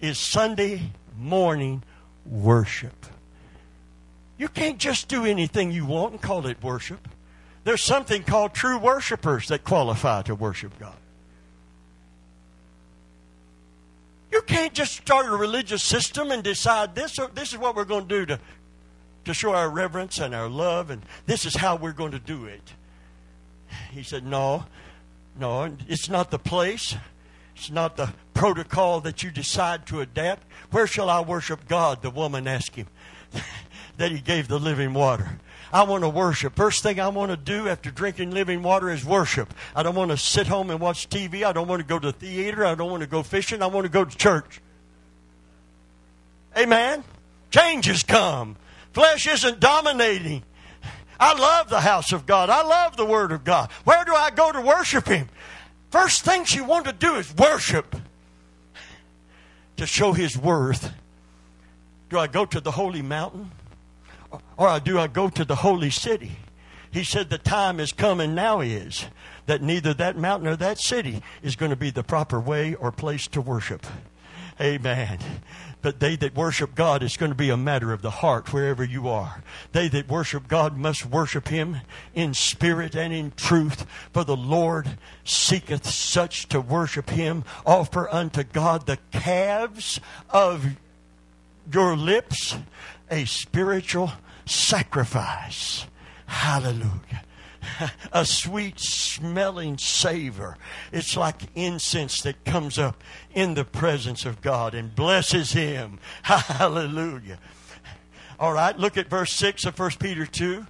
S1: is Sunday morning worship. You can't just do anything you want and call it worship. There's something called true worshipers that qualify to worship God. You can't just start a religious system and decide this, this is what we're going to do to, to show our reverence and our love, and this is how we're going to do it. He said, No, no, it's not the place. It's not the protocol that you decide to adapt. Where shall I worship God? The woman asked him. that he gave the living water. I want to worship. First thing I want to do after drinking living water is worship. I don't want to sit home and watch TV. I don't want to go to the theater. I don't want to go fishing. I want to go to church. Amen. Changes come. Flesh isn't dominating. I love the house of God. I love the Word of God. Where do I go to worship Him? First thing she wanted to do is worship to show His worth. Do I go to the holy mountain? Or do I go to the holy city? He said the time is coming now is that neither that mountain or that city is going to be the proper way or place to worship. Amen. But they that worship God, it's going to be a matter of the heart wherever you are. They that worship God must worship Him in spirit and in truth. For the Lord seeketh such to worship Him. Offer unto God the calves of your lips, a spiritual sacrifice. Hallelujah. A sweet smelling savor. It's like incense that comes up in the presence of God and blesses Him. Hallelujah. All right, look at verse 6 of 1 Peter 2.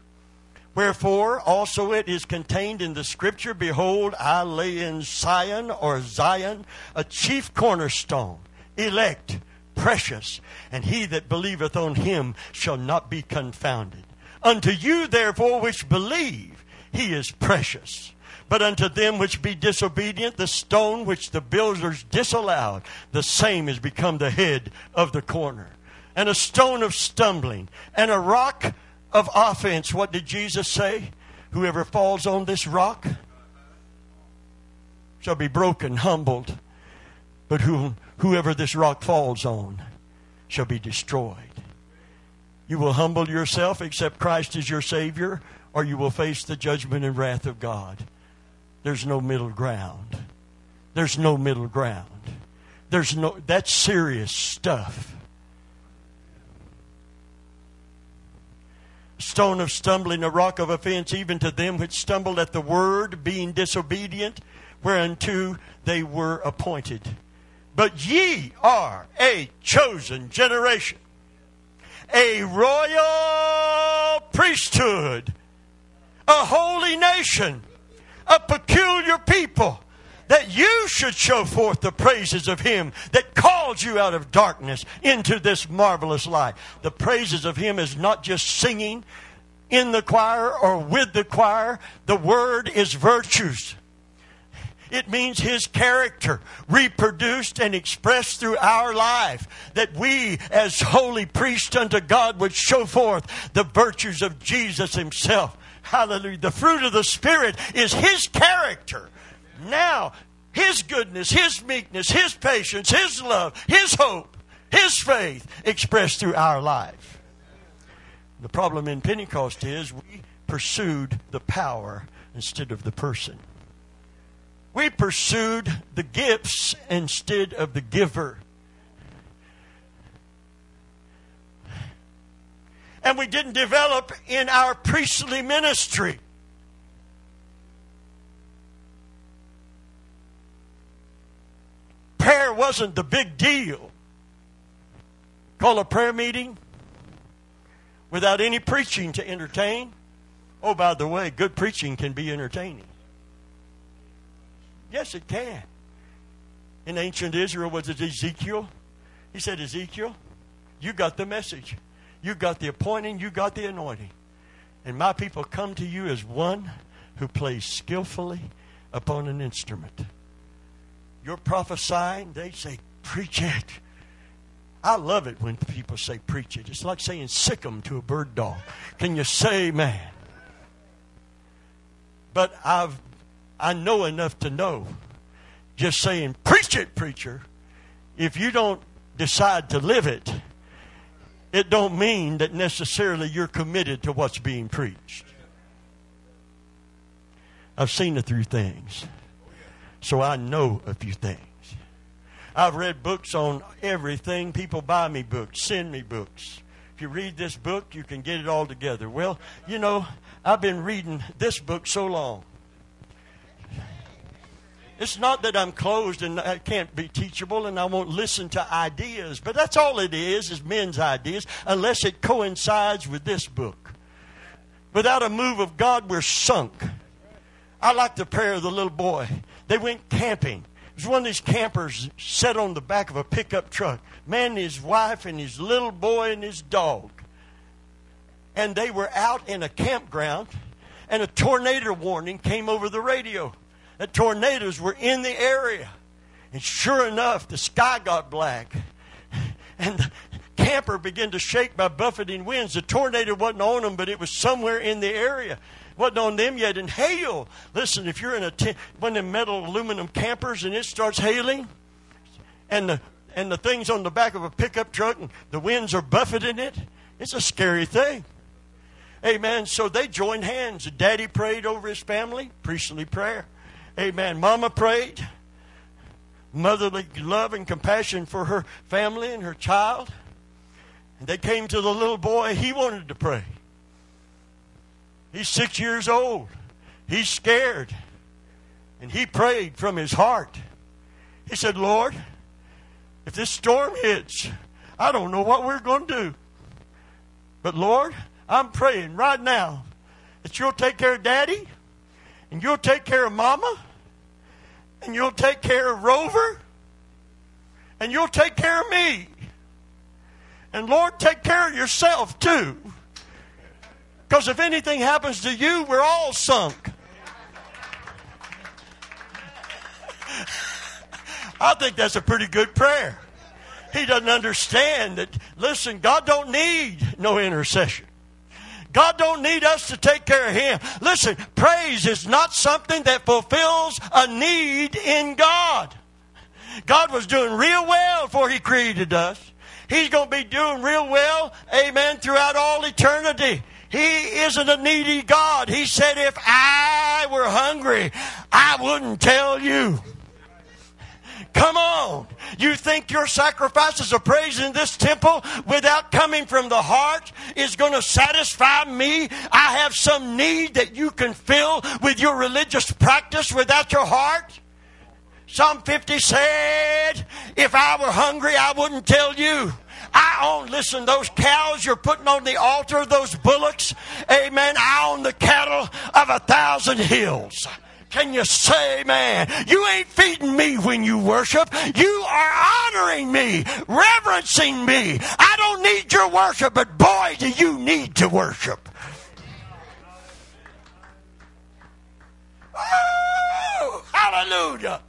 S1: Wherefore also it is contained in the scripture Behold, I lay in Sion or Zion a chief cornerstone, elect precious, and he that believeth on him shall not be confounded. Unto you, therefore, which believe, he is precious. But unto them which be disobedient, the stone which the builders disallowed, the same is become the head of the corner, and a stone of stumbling, and a rock of offense. What did Jesus say? Whoever falls on this rock shall be broken, humbled. But whom whoever this rock falls on shall be destroyed. You will humble yourself, accept Christ as your Savior, or you will face the judgment and wrath of God. There's no middle ground. There's no middle ground. There's no, that's serious stuff. Stone of stumbling, a rock of offense, even to them which stumbled at the word, being disobedient, whereunto they were appointed. But ye are a chosen generation, a royal priesthood, a holy nation, a peculiar people, that you should show forth the praises of Him that called you out of darkness into this marvelous light. The praises of Him is not just singing in the choir or with the choir, the word is virtues. It means His character reproduced and expressed through our life. That we, as holy priests unto God, would show forth the virtues of Jesus Himself. Hallelujah. The fruit of the Spirit is His character. Now, His goodness, His meekness, His patience, His love, His hope, His faith expressed through our life. The problem in Pentecost is we pursued the power instead of the person. We pursued the gifts instead of the giver. And we didn't develop in our priestly ministry. Prayer wasn't the big deal. Call a prayer meeting without any preaching to entertain. Oh, by the way, good preaching can be entertaining. Yes, it can. In ancient Israel, was it Ezekiel? He said, Ezekiel, you got the message. You got the appointing, you got the anointing. And my people come to you as one who plays skillfully upon an instrument. You're prophesying, they say, preach it. I love it when people say preach it. It's like saying sick 'em to a bird dog. Can you say man? But I've I know enough to know just saying preach it, preacher. If you don't decide to live it, it don't mean that necessarily you're committed to what's being preached. I've seen a few things. So I know a few things. I've read books on everything. People buy me books, send me books. If you read this book, you can get it all together. Well, you know, I've been reading this book so long. It's not that I'm closed and I can't be teachable and I won't listen to ideas, but that's all it is, is men's ideas, unless it coincides with this book. Without a move of God, we're sunk. I like the prayer of the little boy. They went camping. It was one of these campers sat on the back of a pickup truck. Man his wife and his little boy and his dog. And they were out in a campground, and a tornado warning came over the radio that tornadoes were in the area. And sure enough, the sky got black. And the camper began to shake by buffeting winds. The tornado wasn't on them, but it was somewhere in the area. Wasn't on them yet. And hail. Listen, if you're in a tent, one of them metal aluminum campers and it starts hailing, and the and the things on the back of a pickup truck and the winds are buffeting it, it's a scary thing. Amen. So they joined hands. Daddy prayed over his family, priestly prayer. Amen. Mama prayed. Motherly love and compassion for her family and her child. And they came to the little boy. He wanted to pray. He's six years old. He's scared. And he prayed from his heart. He said, Lord, if this storm hits, I don't know what we're going to do. But Lord, I'm praying right now that you'll take care of daddy and you'll take care of mama and you'll take care of Rover, and you'll take care of me. And Lord, take care of yourself too. Because if anything happens to you, we're all sunk. I think that's a pretty good prayer. He doesn't understand that, listen, God don't need no intercession. God don't need us to take care of him. Listen, praise is not something that fulfills a need in God. God was doing real well before he created us. He's going to be doing real well, amen, throughout all eternity. He isn't a needy God. He said, if I were hungry, I wouldn't tell you. Come on. You think your sacrifices of praise in this temple without coming from the heart is going to satisfy me? I have some need that you can fill with your religious practice without your heart? Psalm 50 said, If I were hungry, I wouldn't tell you. I own, listen, those cows you're putting on the altar, those bullocks, amen. I own the cattle of a thousand hills. Can you say, man, you ain't feeding me when you worship. You are honoring me, reverencing me. I don't need your worship, but boy, do you need to worship. Oh, hallelujah.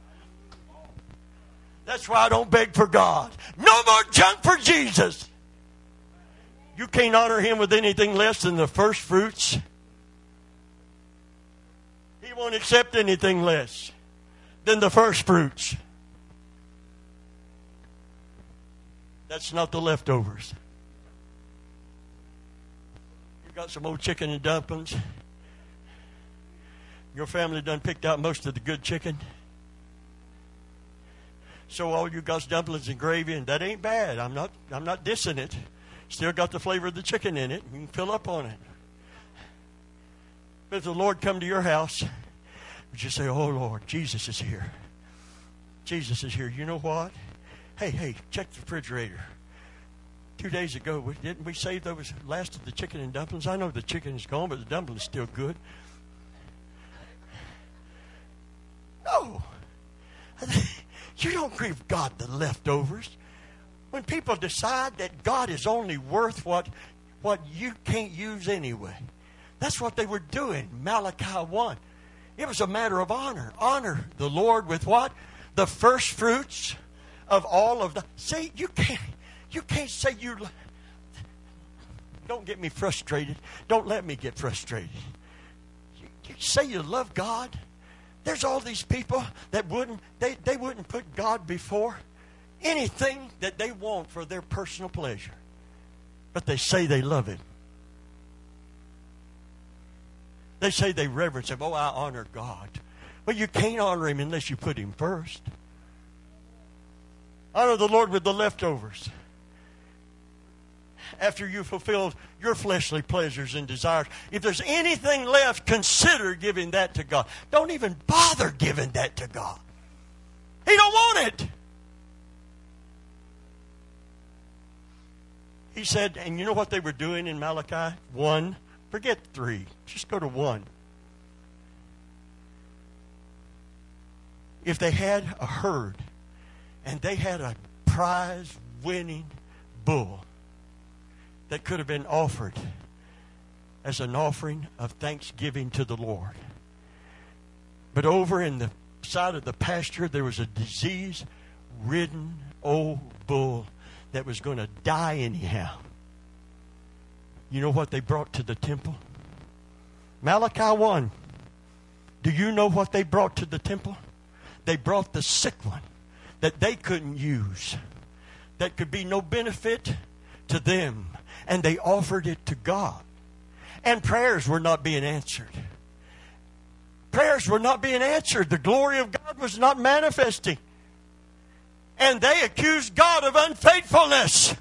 S1: That's why I don't beg for God. No more junk for Jesus. You can't honor him with anything less than the first fruits won't accept anything less than the first fruits. That's not the leftovers. You've got some old chicken and dumplings. Your family done picked out most of the good chicken. So all you got dumplings and gravy, and that ain't bad. I'm not I'm not dissing it. Still got the flavor of the chicken in it. You can fill up on it. But if the Lord come to your house, would you say, Oh Lord, Jesus is here. Jesus is here. You know what? Hey, hey, check the refrigerator. Two days ago, didn't we save those last of the chicken and dumplings? I know the chicken is gone, but the dumplings still good. No. You don't give God the leftovers. When people decide that God is only worth what, what you can't use anyway. That's what they were doing. Malachi 1. It was a matter of honor. Honor the Lord with what? The first fruits of all of the. See, you can't, you can't say you. Don't get me frustrated. Don't let me get frustrated. You, you say you love God. There's all these people that wouldn't they, they wouldn't put God before anything that they want for their personal pleasure. But they say they love him. They say they reverence him. Oh, I honor God. But you can't honor him unless you put him first. Honor the Lord with the leftovers. After you fulfilled your fleshly pleasures and desires, if there's anything left, consider giving that to God. Don't even bother giving that to God. He don't want it. He said, and you know what they were doing in Malachi? One Forget three. Just go to one. If they had a herd and they had a prize winning bull that could have been offered as an offering of thanksgiving to the Lord. But over in the side of the pasture, there was a disease ridden old bull that was going to die anyhow. You know what they brought to the temple? Malachi 1. Do you know what they brought to the temple? They brought the sick one that they couldn't use, that could be no benefit to them, and they offered it to God. And prayers were not being answered. Prayers were not being answered. The glory of God was not manifesting. And they accused God of unfaithfulness.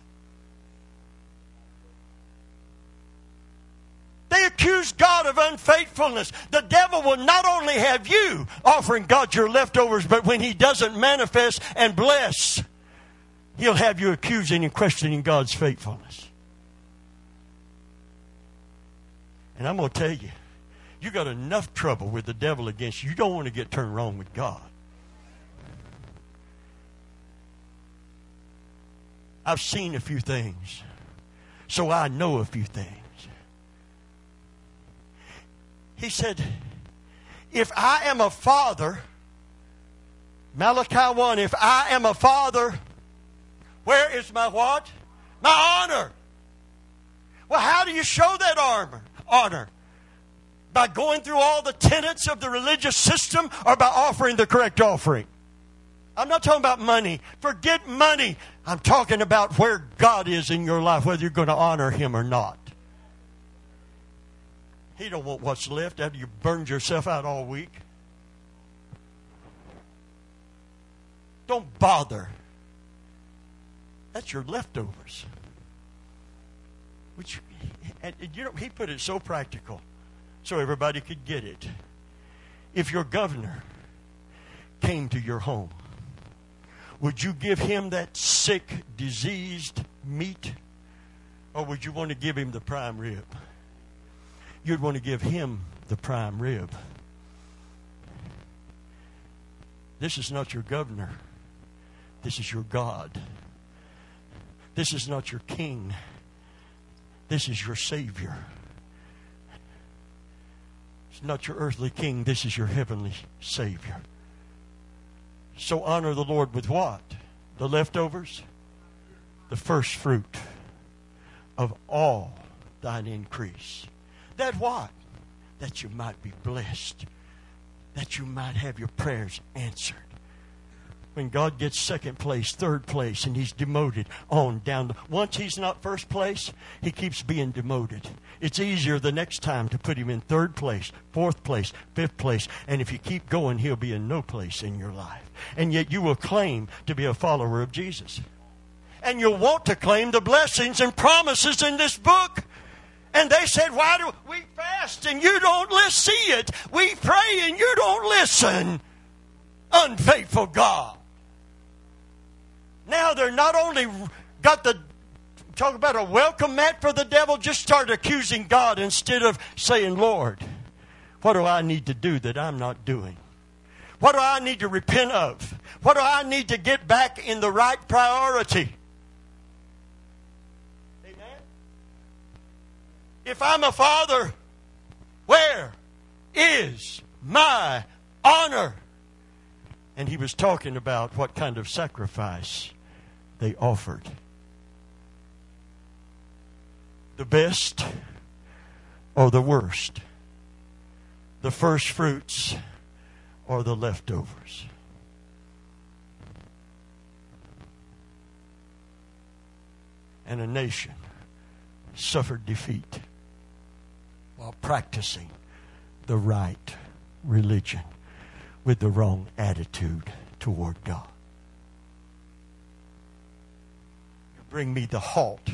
S1: They accuse God of unfaithfulness. The devil will not only have you offering God your leftovers, but when he doesn't manifest and bless, he'll have you accusing and questioning God's faithfulness. And I'm going to tell you, you got enough trouble with the devil against you. You don't want to get turned wrong with God. I've seen a few things, so I know a few things. He said, If I am a father, Malachi 1, if I am a father, where is my what? My honor. Well, how do you show that armor, honor? By going through all the tenets of the religious system or by offering the correct offering? I'm not talking about money. Forget money. I'm talking about where God is in your life, whether you're going to honor Him or not. He don't want what's left after you burned yourself out all week. Don't bother. That's your leftovers. Which, and you know, he put it so practical, so everybody could get it. If your governor came to your home, would you give him that sick, diseased meat, or would you want to give him the prime rib? You'd want to give him the prime rib. This is not your governor. This is your God. This is not your king. This is your Savior. It's not your earthly king. This is your heavenly Savior. So honor the Lord with what? The leftovers? The first fruit of all thine increase. That what? That you might be blessed. That you might have your prayers answered. When God gets second place, third place, and he's demoted on down. once he's not first place, he keeps being demoted. It's easier the next time to put him in third place, fourth place, fifth place, and if you keep going, he'll be in no place in your life. And yet you will claim to be a follower of Jesus. and you'll want to claim the blessings and promises in this book. And they said, Why do we fast and you don't see it? We pray and you don't listen. Unfaithful God. Now they're not only got the talk about a welcome mat for the devil, just start accusing God instead of saying, Lord, what do I need to do that I'm not doing? What do I need to repent of? What do I need to get back in the right priority? If I'm a father, where is my honor? And he was talking about what kind of sacrifice they offered. The best or the worst? The first fruits or the leftovers? And a nation suffered defeat practicing the right religion with the wrong attitude toward God. You bring me the halt.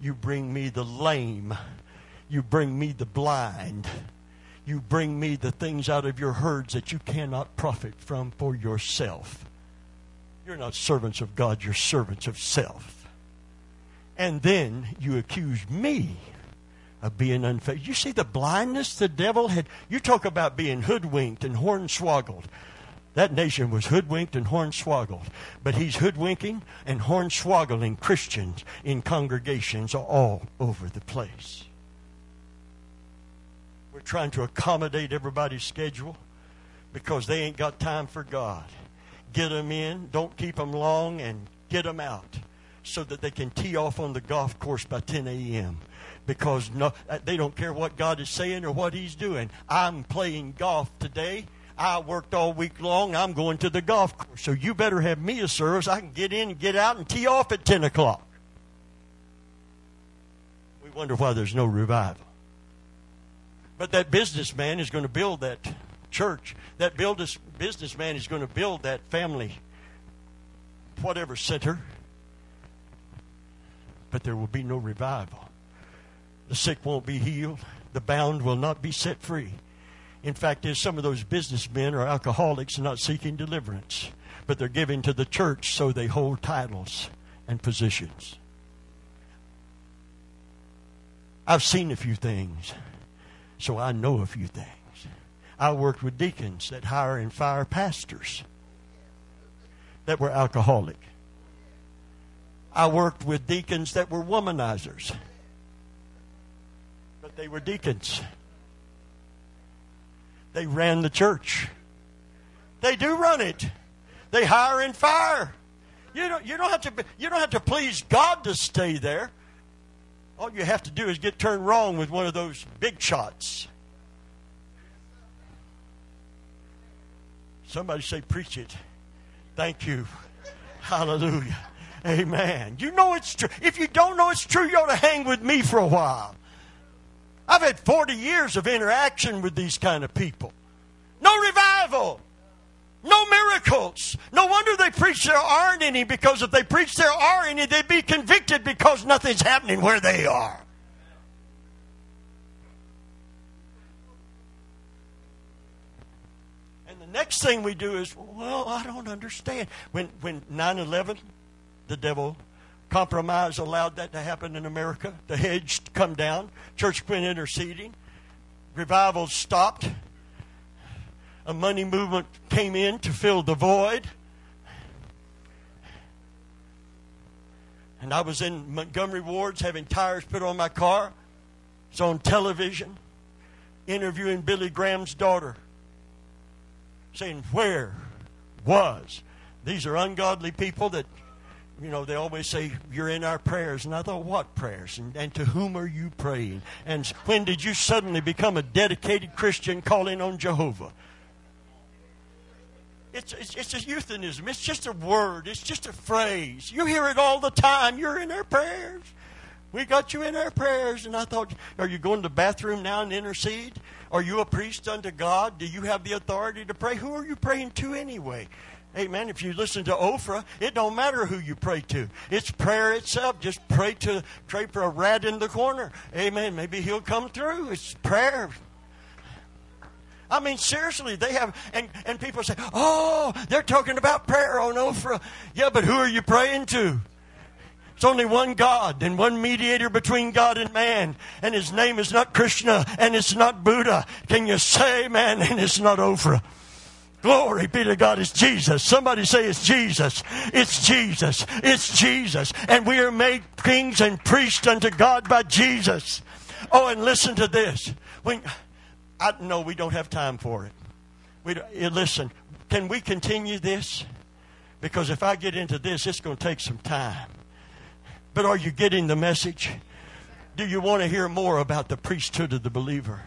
S1: You bring me the lame. You bring me the blind you bring me the things out of your herds that you cannot profit from for yourself. You're not servants of God, you're servants of self. And then you accuse me of being unfaithful. You see the blindness the devil had? You talk about being hoodwinked and hornswoggled. That nation was hoodwinked and hornswoggled. But he's hoodwinking and hornswoggling Christians in congregations all over the place We're trying to accommodate everybody's schedule because they ain't got time for God. Get them in, don't keep them long, and get them out so that they can tee off on the golf course by 10 a.m. Because no, uh, they don't care what God is saying or what He's doing. I'm playing golf today. I worked all week long. I'm going to the golf course. So you better have me a service. I can get in and get out and tee off at 10 o'clock. We wonder why there's no revival. But that businessman is going to build that church. That business businessman is going to build that family, whatever center. But there will be no revival. The sick won't be healed. The bound will not be set free. In fact, is some of those businessmen are alcoholics not seeking deliverance, but they're giving to the church so they hold titles and positions. I've seen a few things. So I know a few things. I worked with deacons that hire and fire pastors that were alcoholic. I worked with deacons that were womanizers, they were deacons. They ran the church. They do run it. They hire and fire. You don't, you don't have to you don't have to please God to stay there. All you have to do is get turned wrong with one of those big shots. Somebody say, Preach it. Thank you. Hallelujah. Amen. You know it's true. If you don't know it's true, you ought to hang with me for a while. I've had 40 years of interaction with these kind of people. No revival. No miracles. No wonder they preach there aren't any because if they preach there are any, they'd be convicted because nothing's happening where they are. And the next thing we do is, well, I don't understand. When when 9/11, the devil compromise allowed that to happen in America. The hedge come down. Church quit interceding. Revival stopped a money movement came in to fill the void. And I was in Montgomery Wards having tires put on my car. It's on television, interviewing Billy Graham's daughter, saying, Where was? These are ungodly people that, you know, they always say, You're in our prayers. And I thought, What prayers? And, and to whom are you praying? And when did you suddenly become a dedicated Christian calling on Jehovah? It's, it's, it's a euphemism. It's just a word. It's just a phrase. You hear it all the time. You're in our prayers. We got you in our prayers. And I thought, are you going to the bathroom now and intercede? Are you a priest unto God? Do you have the authority to pray? Who are you praying to anyway? Amen. If you listen to Oprah, it don't matter who you pray to. It's prayer itself. Just pray to pray for a rat in the corner. Amen. Maybe he'll come through. It's prayer. I mean, seriously, they have, and, and people say, oh, they're talking about prayer on Oprah. Yeah, but who are you praying to? It's only one God and one mediator between God and man. And his name is not Krishna and it's not Buddha. Can you say, man, and it's not Oprah? Glory be to God, it's Jesus. Somebody say it's Jesus. It's Jesus. It's Jesus. And we are made kings and priests unto God by Jesus. Oh, and listen to this. When, I know we don't have time for it. We eh, listen, can we continue this? Because if I get into this, it's going to take some time. But are you getting the message? Do you want to hear more about the priesthood of the believer?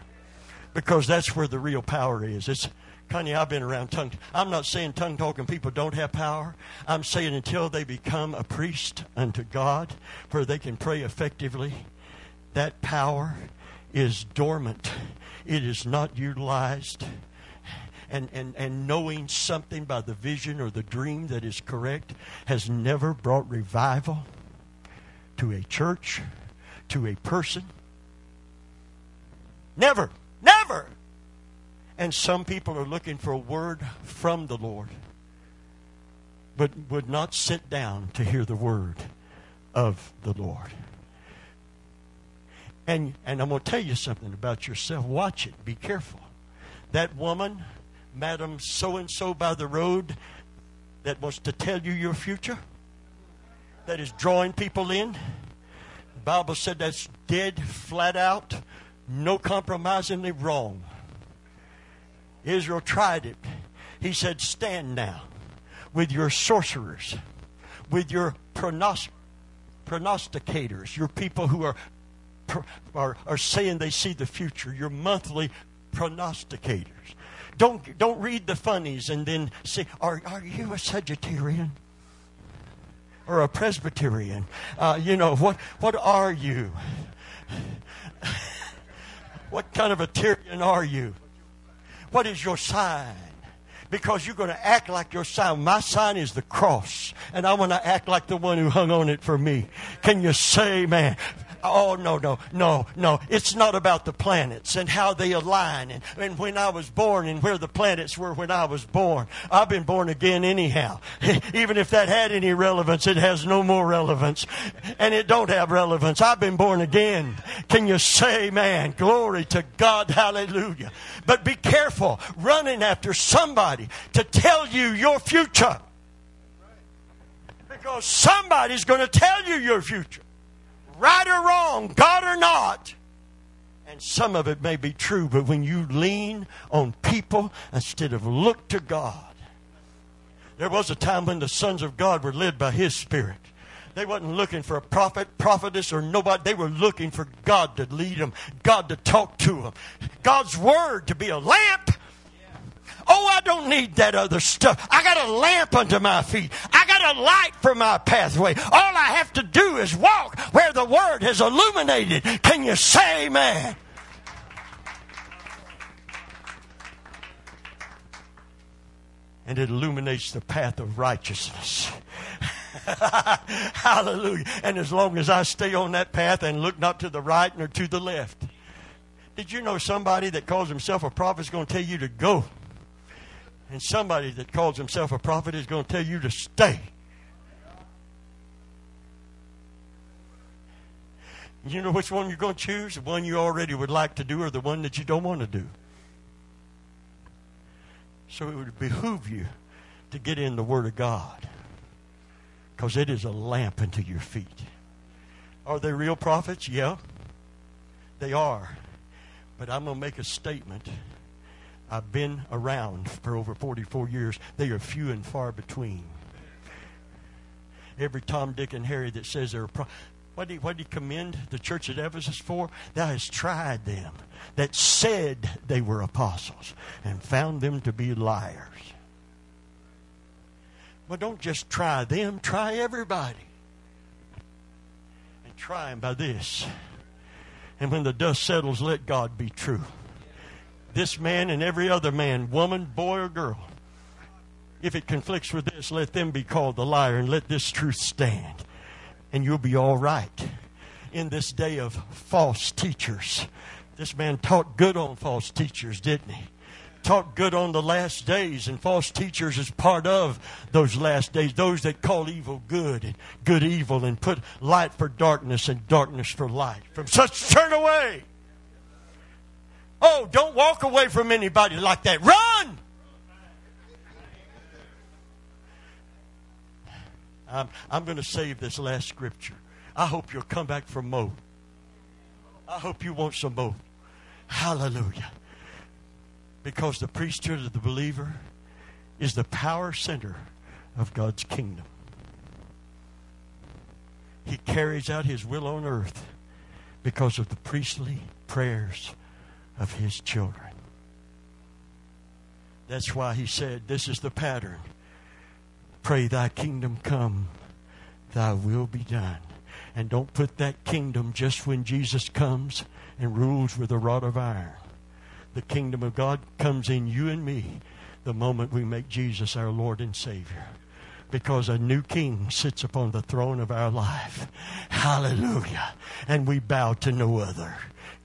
S1: Because that's where the real power is. It's Connie, I've been around tongue. I'm not saying tongue talking people don't have power. I'm saying until they become a priest unto God, where they can pray effectively, that power is dormant. It is not utilized. And, and, and knowing something by the vision or the dream that is correct has never brought revival to a church, to a person. Never. Never. And some people are looking for a word from the Lord, but would not sit down to hear the word of the Lord. And, and I'm going to tell you something about yourself. Watch it. Be careful. That woman, Madam so and so by the road, that wants to tell you your future, that is drawing people in. The Bible said that's dead, flat out, no compromisingly wrong. Israel tried it. He said, Stand now with your sorcerers, with your pronost- prognosticators, your people who are, are, are saying they see the future, your monthly pronosticators. Don't, don't read the funnies and then say, Are, are you a Sagittarian? Or a Presbyterian? Uh, you know, what, what are you? what kind of a Tyrian are you? What is your sign? Because you're going to act like your sign. My sign is the cross, and I want to act like the one who hung on it for me. Can you say, man? Oh, no, no, no, no. It's not about the planets and how they align and, and when I was born and where the planets were when I was born. I've been born again anyhow. Even if that had any relevance, it has no more relevance. And it don't have relevance. I've been born again. Can you say, man, glory to God, hallelujah. But be careful running after somebody to tell you your future. Because somebody's going to tell you your future right or wrong, God or not. And some of it may be true, but when you lean on people instead of look to God, there was a time when the sons of God were led by His Spirit. They wasn't looking for a prophet, prophetess, or nobody. They were looking for God to lead them, God to talk to them, God's word to be a lamp Oh, I don't need that other stuff. I got a lamp under my feet. I got a light for my pathway. All I have to do is walk where the word has illuminated. Can you say amen? And it illuminates the path of righteousness. Hallelujah. And as long as I stay on that path and look not to the right nor to the left. Did you know somebody that calls himself a prophet is going to tell you to go? And somebody that calls himself a prophet is going to tell you to stay. You know which one you're going to choose? The one you already would like to do or the one that you don't want to do. So it would behoove you to get in the Word of God because it is a lamp unto your feet. Are they real prophets? Yeah, they are. But I'm going to make a statement I've been around for over 44 years. They are few and far between. Every Tom, Dick, and Harry that says they're a pro- what did, he, he commend the church at Ephesus for? Thou hast tried them that said they were apostles and found them to be liars. Well, don't just try them, try everybody. And try them by this. And when the dust settles, let God be true this man and every other man, woman, boy, or girl. If it conflicts with this, let them be called the liar and let this truth stand. And you'll be all right. In this day of false teachers, this man taught good on false teachers, didn't he? Taught good on the last days, and false teachers is part of those last days. Those that call evil good and good evil, and put light for darkness and darkness for light. From such turn away. Oh, don't walk away from anybody like that. Run! I'm, I'm going to save this last scripture. I hope you'll come back for more. I hope you want some more. Hallelujah. Because the priesthood of the believer is the power center of God's kingdom. He carries out his will on earth because of the priestly prayers of his children. That's why he said, This is the pattern. Pray, Thy kingdom come, Thy will be done. And don't put that kingdom just when Jesus comes and rules with a rod of iron. The kingdom of God comes in you and me the moment we make Jesus our Lord and Savior. Because a new king sits upon the throne of our life. Hallelujah. And we bow to no other.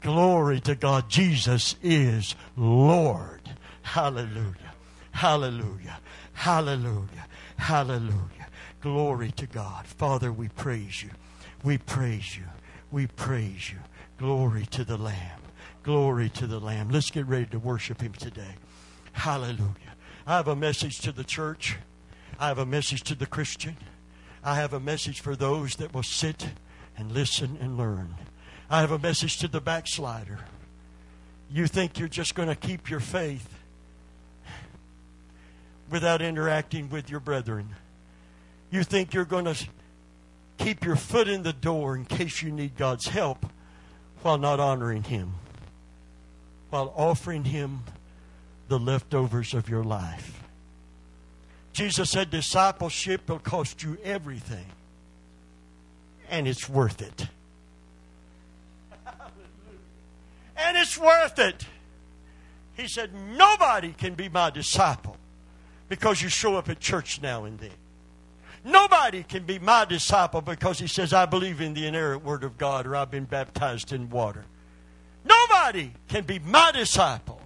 S1: Glory to God. Jesus is Lord. Hallelujah. Hallelujah. Hallelujah. Hallelujah. Glory to God. Father, we praise you. We praise you. We praise you. Glory to the Lamb. Glory to the Lamb. Let's get ready to worship Him today. Hallelujah. I have a message to the church. I have a message to the Christian. I have a message for those that will sit and listen and learn. I have a message to the backslider. You think you're just going to keep your faith without interacting with your brethren. You think you're going to keep your foot in the door in case you need God's help while not honoring Him, while offering Him the leftovers of your life. Jesus said discipleship will cost you everything, and it's worth it. And it's worth it. He said, Nobody can be my disciple because you show up at church now and then. Nobody can be my disciple because he says, I believe in the inerrant word of God or I've been baptized in water. Nobody can be my disciple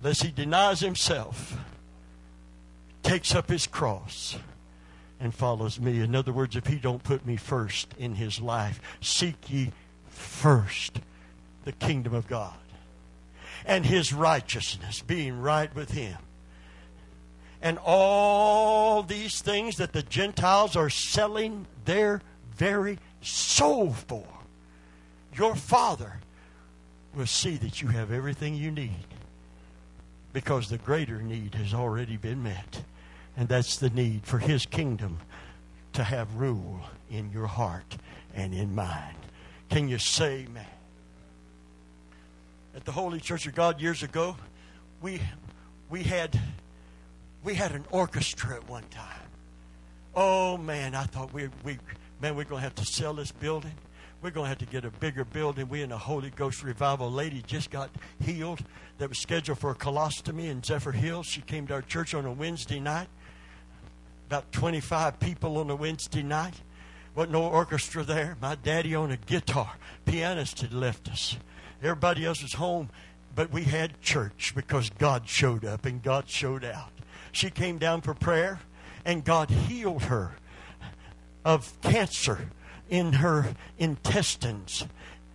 S1: unless he denies himself, takes up his cross, and follows me. In other words, if he don't put me first in his life, seek ye first the kingdom of God and his righteousness, being right with him. And all these things that the Gentiles are selling their very soul for, your Father will see that you have everything you need because the greater need has already been met. And that's the need for his kingdom to have rule in your heart and in mind. Can you say amen? At the Holy Church of God years ago, we we had we had an orchestra at one time. Oh man, I thought we we man we're to have to sell this building. We're to have to get a bigger building. We in a Holy Ghost revival lady just got healed that was scheduled for a colostomy in Zephyrhills. She came to our church on a Wednesday night. About 25 people on a Wednesday night. Wasn't no orchestra there. My daddy on a guitar. Pianist had left us. Everybody else was home, but we had church because God showed up and God showed out. She came down for prayer, and God healed her of cancer in her intestines.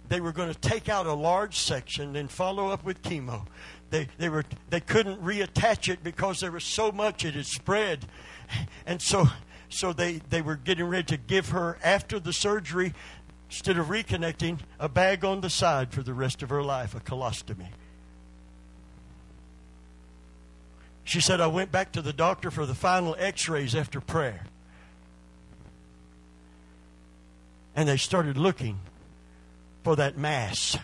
S1: They were going to take out a large section and follow up with chemo. They, they, were, they couldn't reattach it because there was so much it had spread. And so, so they, they were getting ready to give her, after the surgery, instead of reconnecting, a bag on the side for the rest of her life, a colostomy. She said, I went back to the doctor for the final x rays after prayer. And they started looking for that mass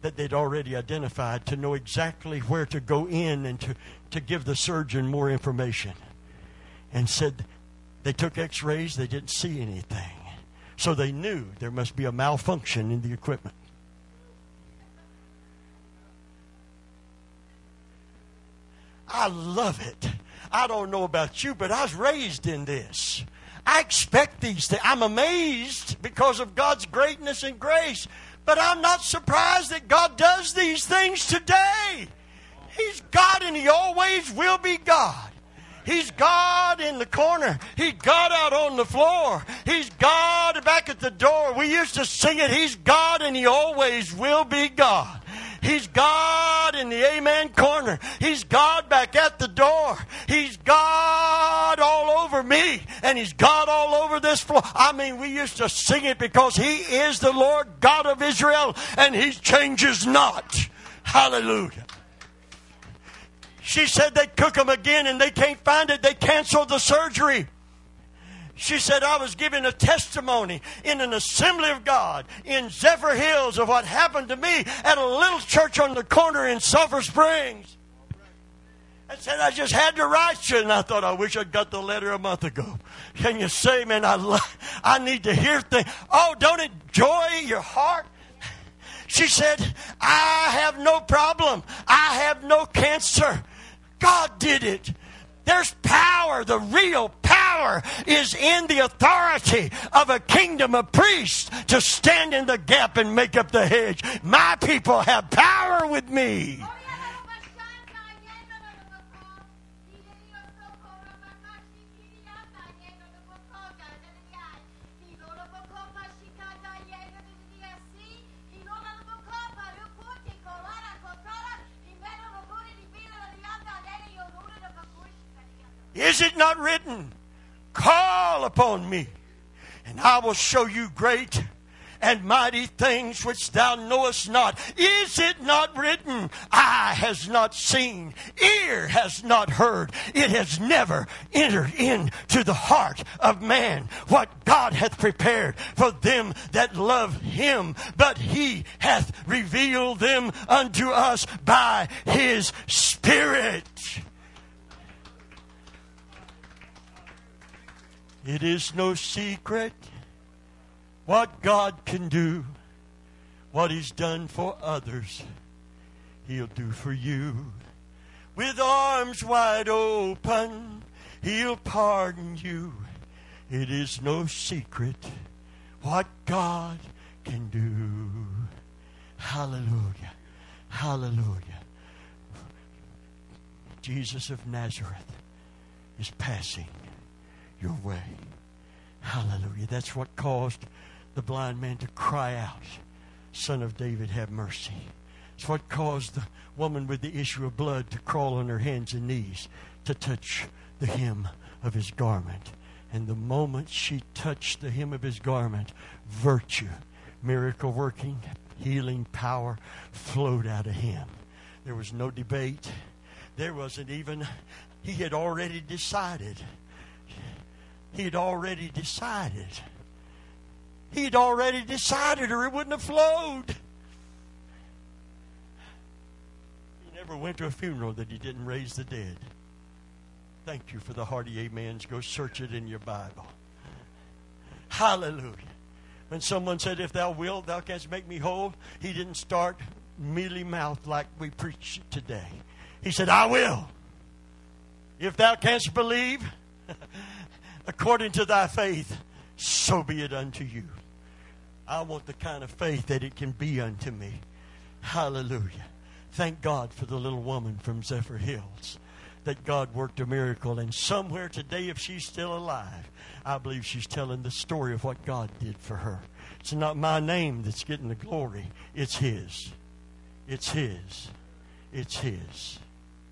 S1: that they'd already identified to know exactly where to go in and to, to give the surgeon more information. And said they took x rays, they didn't see anything. So they knew there must be a malfunction in the equipment. I love it. I don't know about you, but I was raised in this. I expect these things. I'm amazed because of God's greatness and grace. But I'm not surprised that God does these things today. He's God and He always will be God. He's God in the corner. He's God out on the floor. He's God back at the door. We used to sing it. He's God and He always will be God. He's God in the amen corner. He's God back at the door. He's God all over me. And He's God all over this floor. I mean, we used to sing it because He is the Lord God of Israel and He changes not. Hallelujah. She said they'd cook them again and they can't find it. They canceled the surgery. She said, I was giving a testimony in an assembly of God in Zephyrhills of what happened to me at a little church on the corner in Sulphur Springs. I said, I just had to write you. And I thought, I wish I'd got the letter a month ago. Can you say, man, I, lo- I need to hear things. Oh, don't it joy your heart? She said, I have no problem. I have no cancer. God did it. There's power. The real power is in the authority of a kingdom of priests to stand in the gap and make up the hedge. My people have power with me. It not written? Call upon me, and I will show you great and mighty things which thou knowest not. Is it not written? Eye has not seen, ear has not heard, it has never entered into the heart of man what God hath prepared for them that love him, but he hath revealed them unto us by his Spirit. It is no secret what God can do, what He's done for others, He'll do for you. With arms wide open, He'll pardon you. It is no secret what God can do. Hallelujah. Hallelujah. Jesus of Nazareth is passing your way. Hallelujah. That's what caused the blind man to cry out, Son of David, have mercy. It's what caused the woman with the issue of blood to crawl on her hands and knees to touch the hem of his garment. And the moment she touched the hem of his garment, virtue, miracle working, healing power flowed out of him. There was no debate. There wasn't even, he had already decided He'd already decided. He'd already decided, or it wouldn't have flowed. He never went to a funeral that he didn't raise the dead. Thank you for the hearty amens. Go search it in your Bible. Hallelujah. When someone said, If thou wilt, thou canst make me whole, he didn't start mealy mouthed like we preach today. He said, I will. If thou canst believe, according to thy faith, so be it unto you. I want the kind of faith that it can be unto me. Hallelujah. Thank God for the little woman from Zephyrhills that God worked a miracle. And somewhere today, if she's still alive, I believe she's telling the story of what God did for her. It's not my name that's getting the glory, it's His. It's His. It's His.